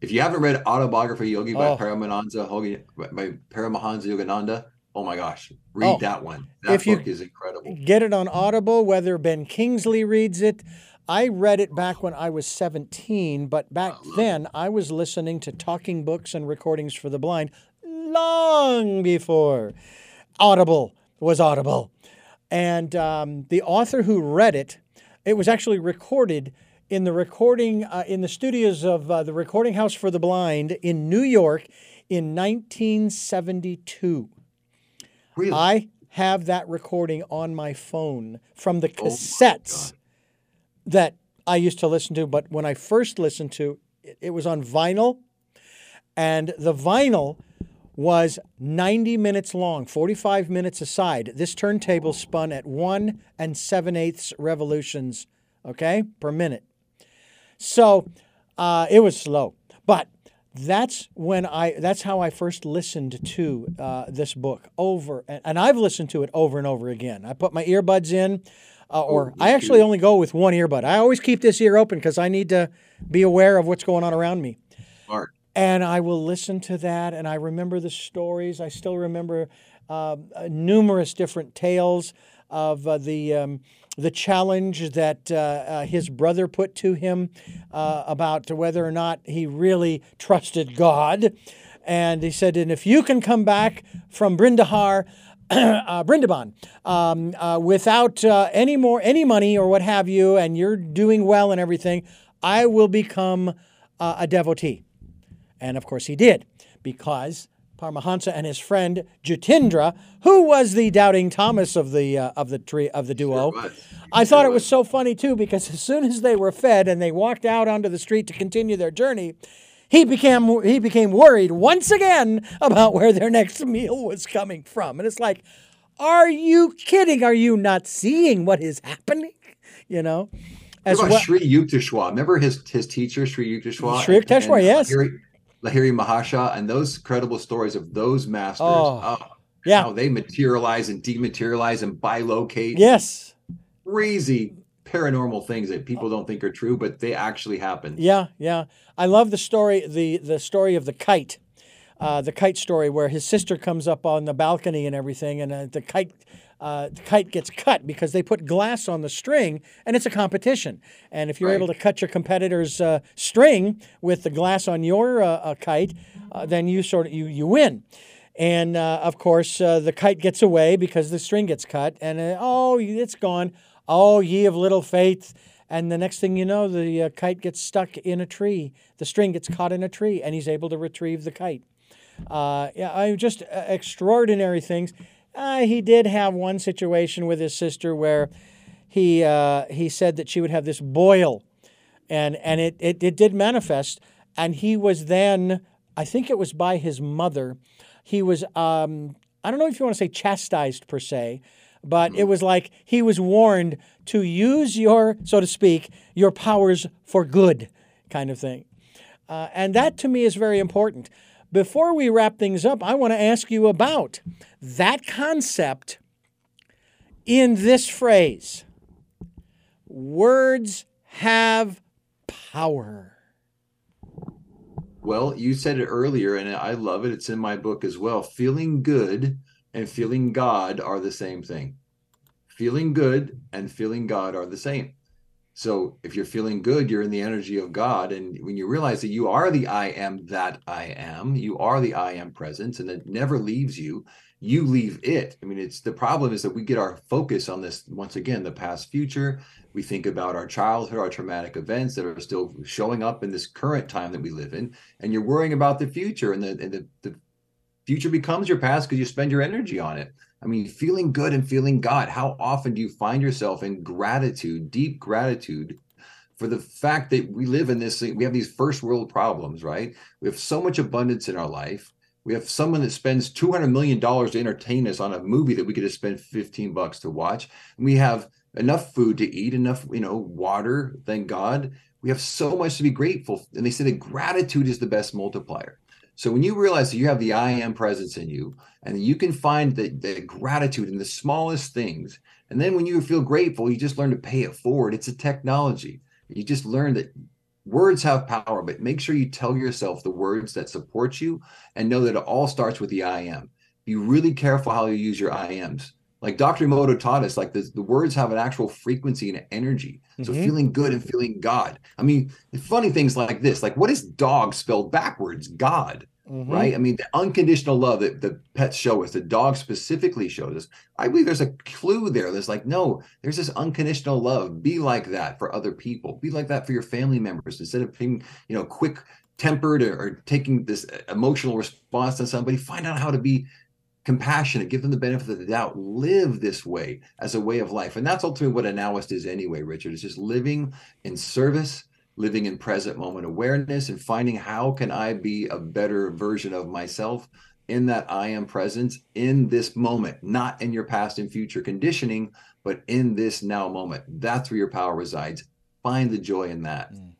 If you haven't read Autobiography Yogi by oh. Paramahansa Hogi, by Paramahansa Yogananda, oh my gosh, read oh. that one. That if book is incredible. Get it on Audible, whether Ben Kingsley reads it. I read it back when I was 17, but back then it. I was listening to talking books and recordings for the blind long before Audible was Audible. And um, the author who read it, it was actually recorded in the recording uh, in the studios of uh, the Recording House for the Blind in New York in 1972. Really? I have that recording on my phone from the oh cassettes oh that I used to listen to. But when I first listened to it, it was on vinyl, and the vinyl was 90 minutes long, 45 minutes aside. This turntable spun at one and seven eighths revolutions, okay, per minute. So uh, it was slow, but that's when I. That's how I first listened to uh, this book over, and, and I've listened to it over and over again. I put my earbuds in. uh, or me I actually only go with one earbud. I always keep this ear open because I need to be aware of what's going on around me. Smart. And I will listen to that, and I remember the stories. I still remember uh, uh, numerous different tales of uh, the um, the challenge that uh, uh, his brother put to him uh, about whether or not he really trusted God. And he said, "And if you can come back from Brindahar." uh, Brindaban, um, uh, without any more any money or what have you, and you're doing well and everything, I will become a devotee. And of course, he did, because Paramahansa and his friend Jitendra, who was the doubting Thomas of the uh, of the tree of the duo, was. I thought Sure it was so funny too, because as soon as they were fed and they walked out onto the street to continue their journey, he became he became worried once again about where their next meal was coming from. And it's like, are you kidding? Are you not seeing what is happening? You know, as What about well. Sri Yukteswar? Remember his his teacher, Sri Yukteswar? Sri Yukteswar, yes. Lahiri Mahasaya, and those credible stories of those masters. Oh, Oh, yeah. How they materialize and dematerialize and bilocate. Yes. Crazy paranormal things that people don't think are true, but they actually happen. Yeah, yeah. I love the story the the story of the kite, uh, the kite story where his sister comes up on the balcony and everything, and uh, the kite. Uh, the kite gets cut because they put glass on the string and it's a competition. And if you're Right. able to cut your competitor's uh, string with the glass on your uh, uh, kite, uh, then you sort of you you win. And uh, of course, uh, the kite gets away because the string gets cut, and uh, oh, it's gone. Oh, ye of little faith! And the next thing you know, the uh, kite gets stuck in a tree. The string gets caught in a tree, and he's able to retrieve the kite. Uh, yeah, I just uh, extraordinary things. Uh, he did have one situation with his sister where he uh, he said that she would have this boil, and and it, it it did manifest. And he was then, I think it was by his mother, he was um, I don't know if you want to say chastised per se, but it was like he was warned to use your, so to speak, your powers for good, kind of thing. Uh, and that to me is very important. Before we wrap things up, I want to ask you about that concept in this phrase words have power. Well, you said it earlier, and I love it. It's in my book as well. Feeling good and feeling God are the same thing. Feeling good and feeling God are the same. So if you're feeling good, you're in the energy of God. And when you realize that you are the I am that I am, you are the I am presence, and it never leaves you, you leave it. I mean, it's the problem is that we get our focus on this once again, the past future. We think about our childhood, our traumatic events that are still showing up in this current time that we live in, and you're worrying about the future, and the and the, the future becomes your past because you spend your energy on it. I mean, feeling good and feeling God. How often do you find yourself in gratitude, deep gratitude for the fact that we live in this, we have these first world problems, right? We have so much abundance in our life. We have someone that spends $200 million to entertain us on a movie that we could just spend 15 bucks to watch. And we have enough food to eat, enough, you know, water, thank God. We have so much to be grateful. And they say that gratitude is the best multiplier. So when you realize that you have the I am presence in you, and you can find the, the gratitude in the smallest things, and then when you feel grateful, you just learn to pay it forward. It's a technology. You just learn that words have power, but make sure you tell yourself the words that support you, and know that it all starts with the I am. Be really careful how you use your I ams. Like Dr. Emoto taught us, like the, the words have an actual frequency and energy. So Mhm. feeling good and feeling God. I mean, funny things like this, like what is dog spelled backwards? God Mhm. right? I mean, the unconditional love that the pets show us, the dog specifically shows us. I believe there's a clue there. There's like, no, there's this unconditional love. Be like that for other people. Be like that for your family members instead of being, you know, quick tempered or, or taking this emotional response to somebody. Find out how to be compassionate, give them the benefit of the doubt, live this way as a way of life. And that's ultimately what a nowist is anyway, Richard. It's just living in service, living in present moment awareness, and finding how can I be a better version of myself in that I am presence in this moment, not in your past and future conditioning, but in this now moment. That's where your power resides. Find the joy in that. Mm.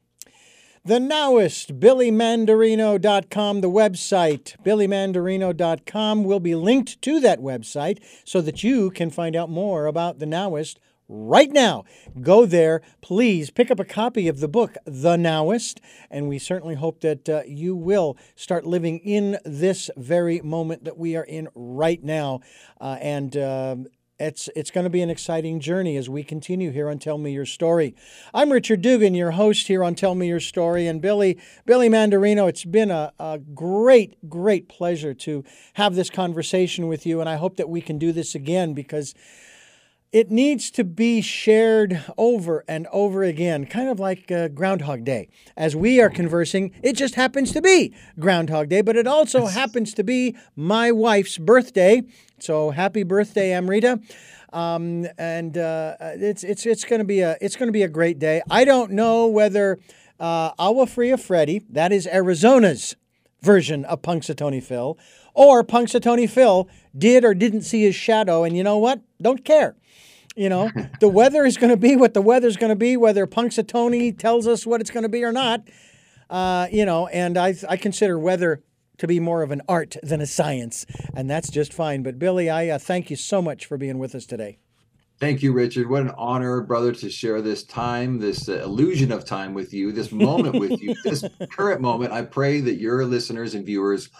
The Nowist, BillyMandarino.com, the website, BillyMandarino.com will be linked to that website so that you can find out more about the Nowist right now. Go there, please pick up a copy of the book, The Nowist, and we certainly hope that uh, you will start living in this very moment that we are in right now. Uh, and uh, it's it's going to be an exciting journey as we continue here on Tell Me Your Story. I'm Richard Dugan, your host here on Tell Me Your Story, and Billy Billy Mandarino. It's been a, a great great pleasure to have this conversation with you, and I hope that we can do this again because it needs to be shared over and over again, kind of like uh, Groundhog Day. As we are conversing, it just happens to be Groundhog Day, but it also happens to be my wife's birthday. So happy birthday, Amrita! Um, and uh, it's it's it's going to be a it's going to be a great day. I don't know whether uh, Agua Fria Freddy, that is Arizona's version of Punxsutawney Phil, or Punxsutawney Phil did or didn't see his shadow, and you know what? Don't care. You know, the weather is going to be what the weather's going to be, whether Punxsutawney tells us what it's going to be or not. Uh, you know, and I, I consider weather to be more of an art than a science, and that's just fine. But Billy, I uh, thank you so much for being with us today. Thank you, Richard. What an honor, brother, to share this time, this uh, illusion of time with you, this moment with you, this current moment. I pray that your listeners and viewers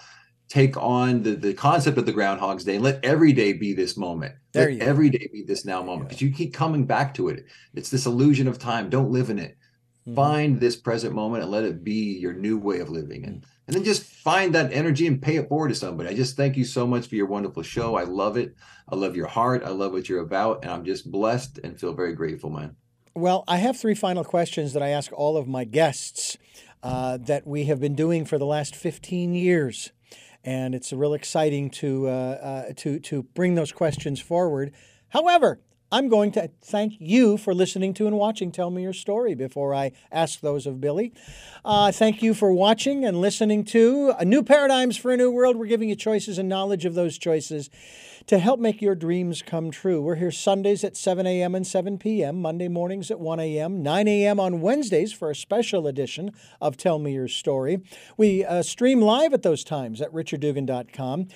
take on the, the concept of the Groundhog's Day and let every day be this moment. There let every day be this now moment because you keep coming back to it. It's this illusion of time. Don't live in it. Mm-hmm. Find this present moment and let it be your new way of living. And and then just find that energy and pay it forward to somebody. I just thank you so much for your wonderful show. I love it. I love your heart. I love what you're about. And I'm just blessed and feel very grateful, man. Well, I have three final questions that I ask all of my guests uh, that we have been doing for the last 15 years and it's real exciting to uh, uh, to to bring those questions forward. However, I'm going to thank you for listening to and watching Tell Me Your Story before I ask those of Billy. Uh, thank you for watching and listening to A New Paradigms for a New World. We're giving you choices and knowledge of those choices to help make your dreams come true. We're here Sundays at 7 a.m. and 7 p.m., Monday mornings at 1 a.m., 9 a.m. on Wednesdays for a special edition of Tell Me Your Story. We uh, stream live at those times at richarddugan.com.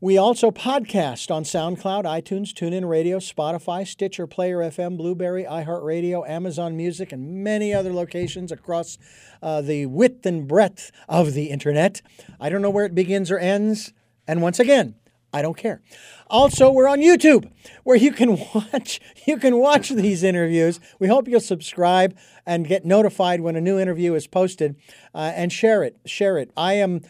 We also podcast on SoundCloud, iTunes, TuneIn Radio, Spotify, Stitcher, Player FM, Blubrry, iHeartRadio, Amazon Music, and many other locations across uh, the width and breadth of the internet. I don't know where it begins or ends. And once again, I don't care. Also, we're on YouTube where you can watch you can watch these interviews. We hope you'll subscribe and get notified when a new interview is posted uh, and share it. Share it. I am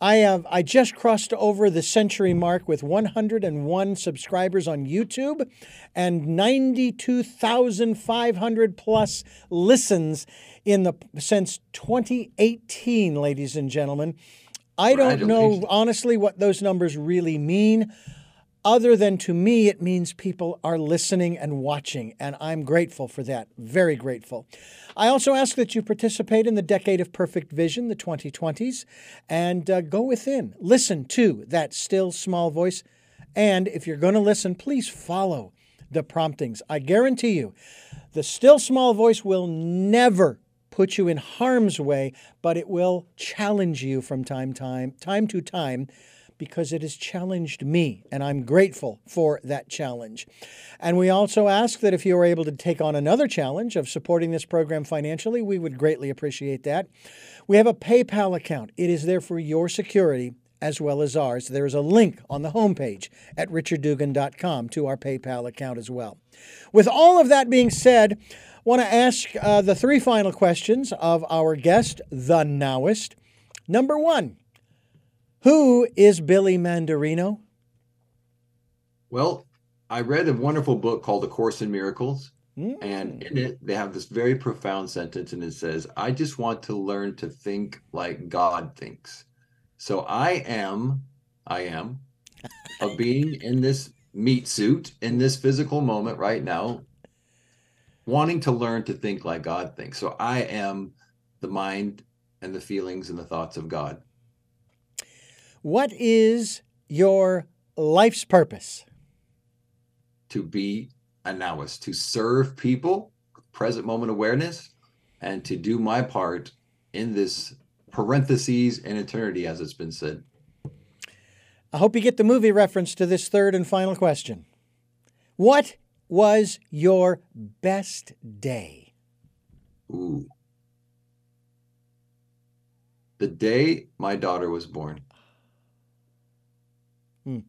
I have I just crossed over the century mark with 101 subscribers on YouTube and 92,500 plus listens in the since 2018, ladies and gentlemen. I don't know honestly what those numbers really mean, other than to me, it means people are listening and watching, and I'm grateful for that. Very grateful. I also ask that you participate in the Decade of Perfect Vision, the 2020s, and uh, go within. Listen to that still small voice. And if you're going to listen, please follow the promptings. I guarantee you, the still small voice will never put you in harm's way, but it will challenge you from time time time to time because it has challenged me, and I'm grateful for that challenge. And we also ask that if you are able to take on another challenge of supporting this program financially, we would greatly appreciate that. We have a PayPal account, it is there for your security as well as ours. There is a link on the homepage at richarddugan.com to our PayPal account as well. With all of that being said, want to ask uh, the three final questions of our guest, the Nowist. Number one, who is Billy Mandarino? Well, I read a wonderful book called A Course in Miracles. Mm. And in it, they have this very profound sentence, and it says, I just want to learn to think like God thinks. So I am, I am a being in this meat suit in this physical moment right now, wanting to learn to think like God thinks. So I am the mind and the feelings and the thoughts of God. What is your life's purpose? To be a nowist, to serve people, present moment awareness, and to do my part in this parentheses and eternity, as it's been said. I hope you get the movie reference to this third and final question. What was your best day? Ooh. The day my daughter was born. Hmm.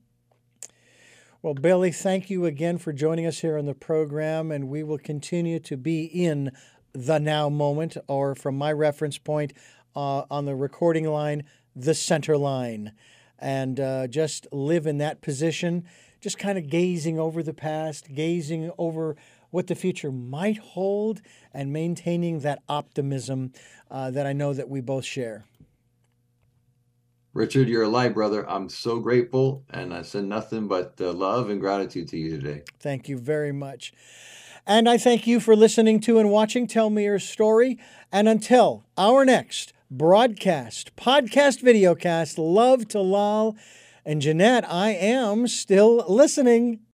Well, Billy, thank you again for joining us here on the program, and we will continue to be in the now moment, or from my reference point uh, on the recording line, the center line, and uh, just live in that position, just kind of gazing over the past, gazing over what the future might hold, and maintaining that optimism uh, that I know that we both share. Richard, you're alive, brother. I'm so grateful, and I send nothing but uh, love and gratitude to you today. Thank you very much. And I thank you for listening to and watching Tell Me Your Story. And until our next broadcast, podcast, videocast, love to Lal. And Jeanette, I am still listening.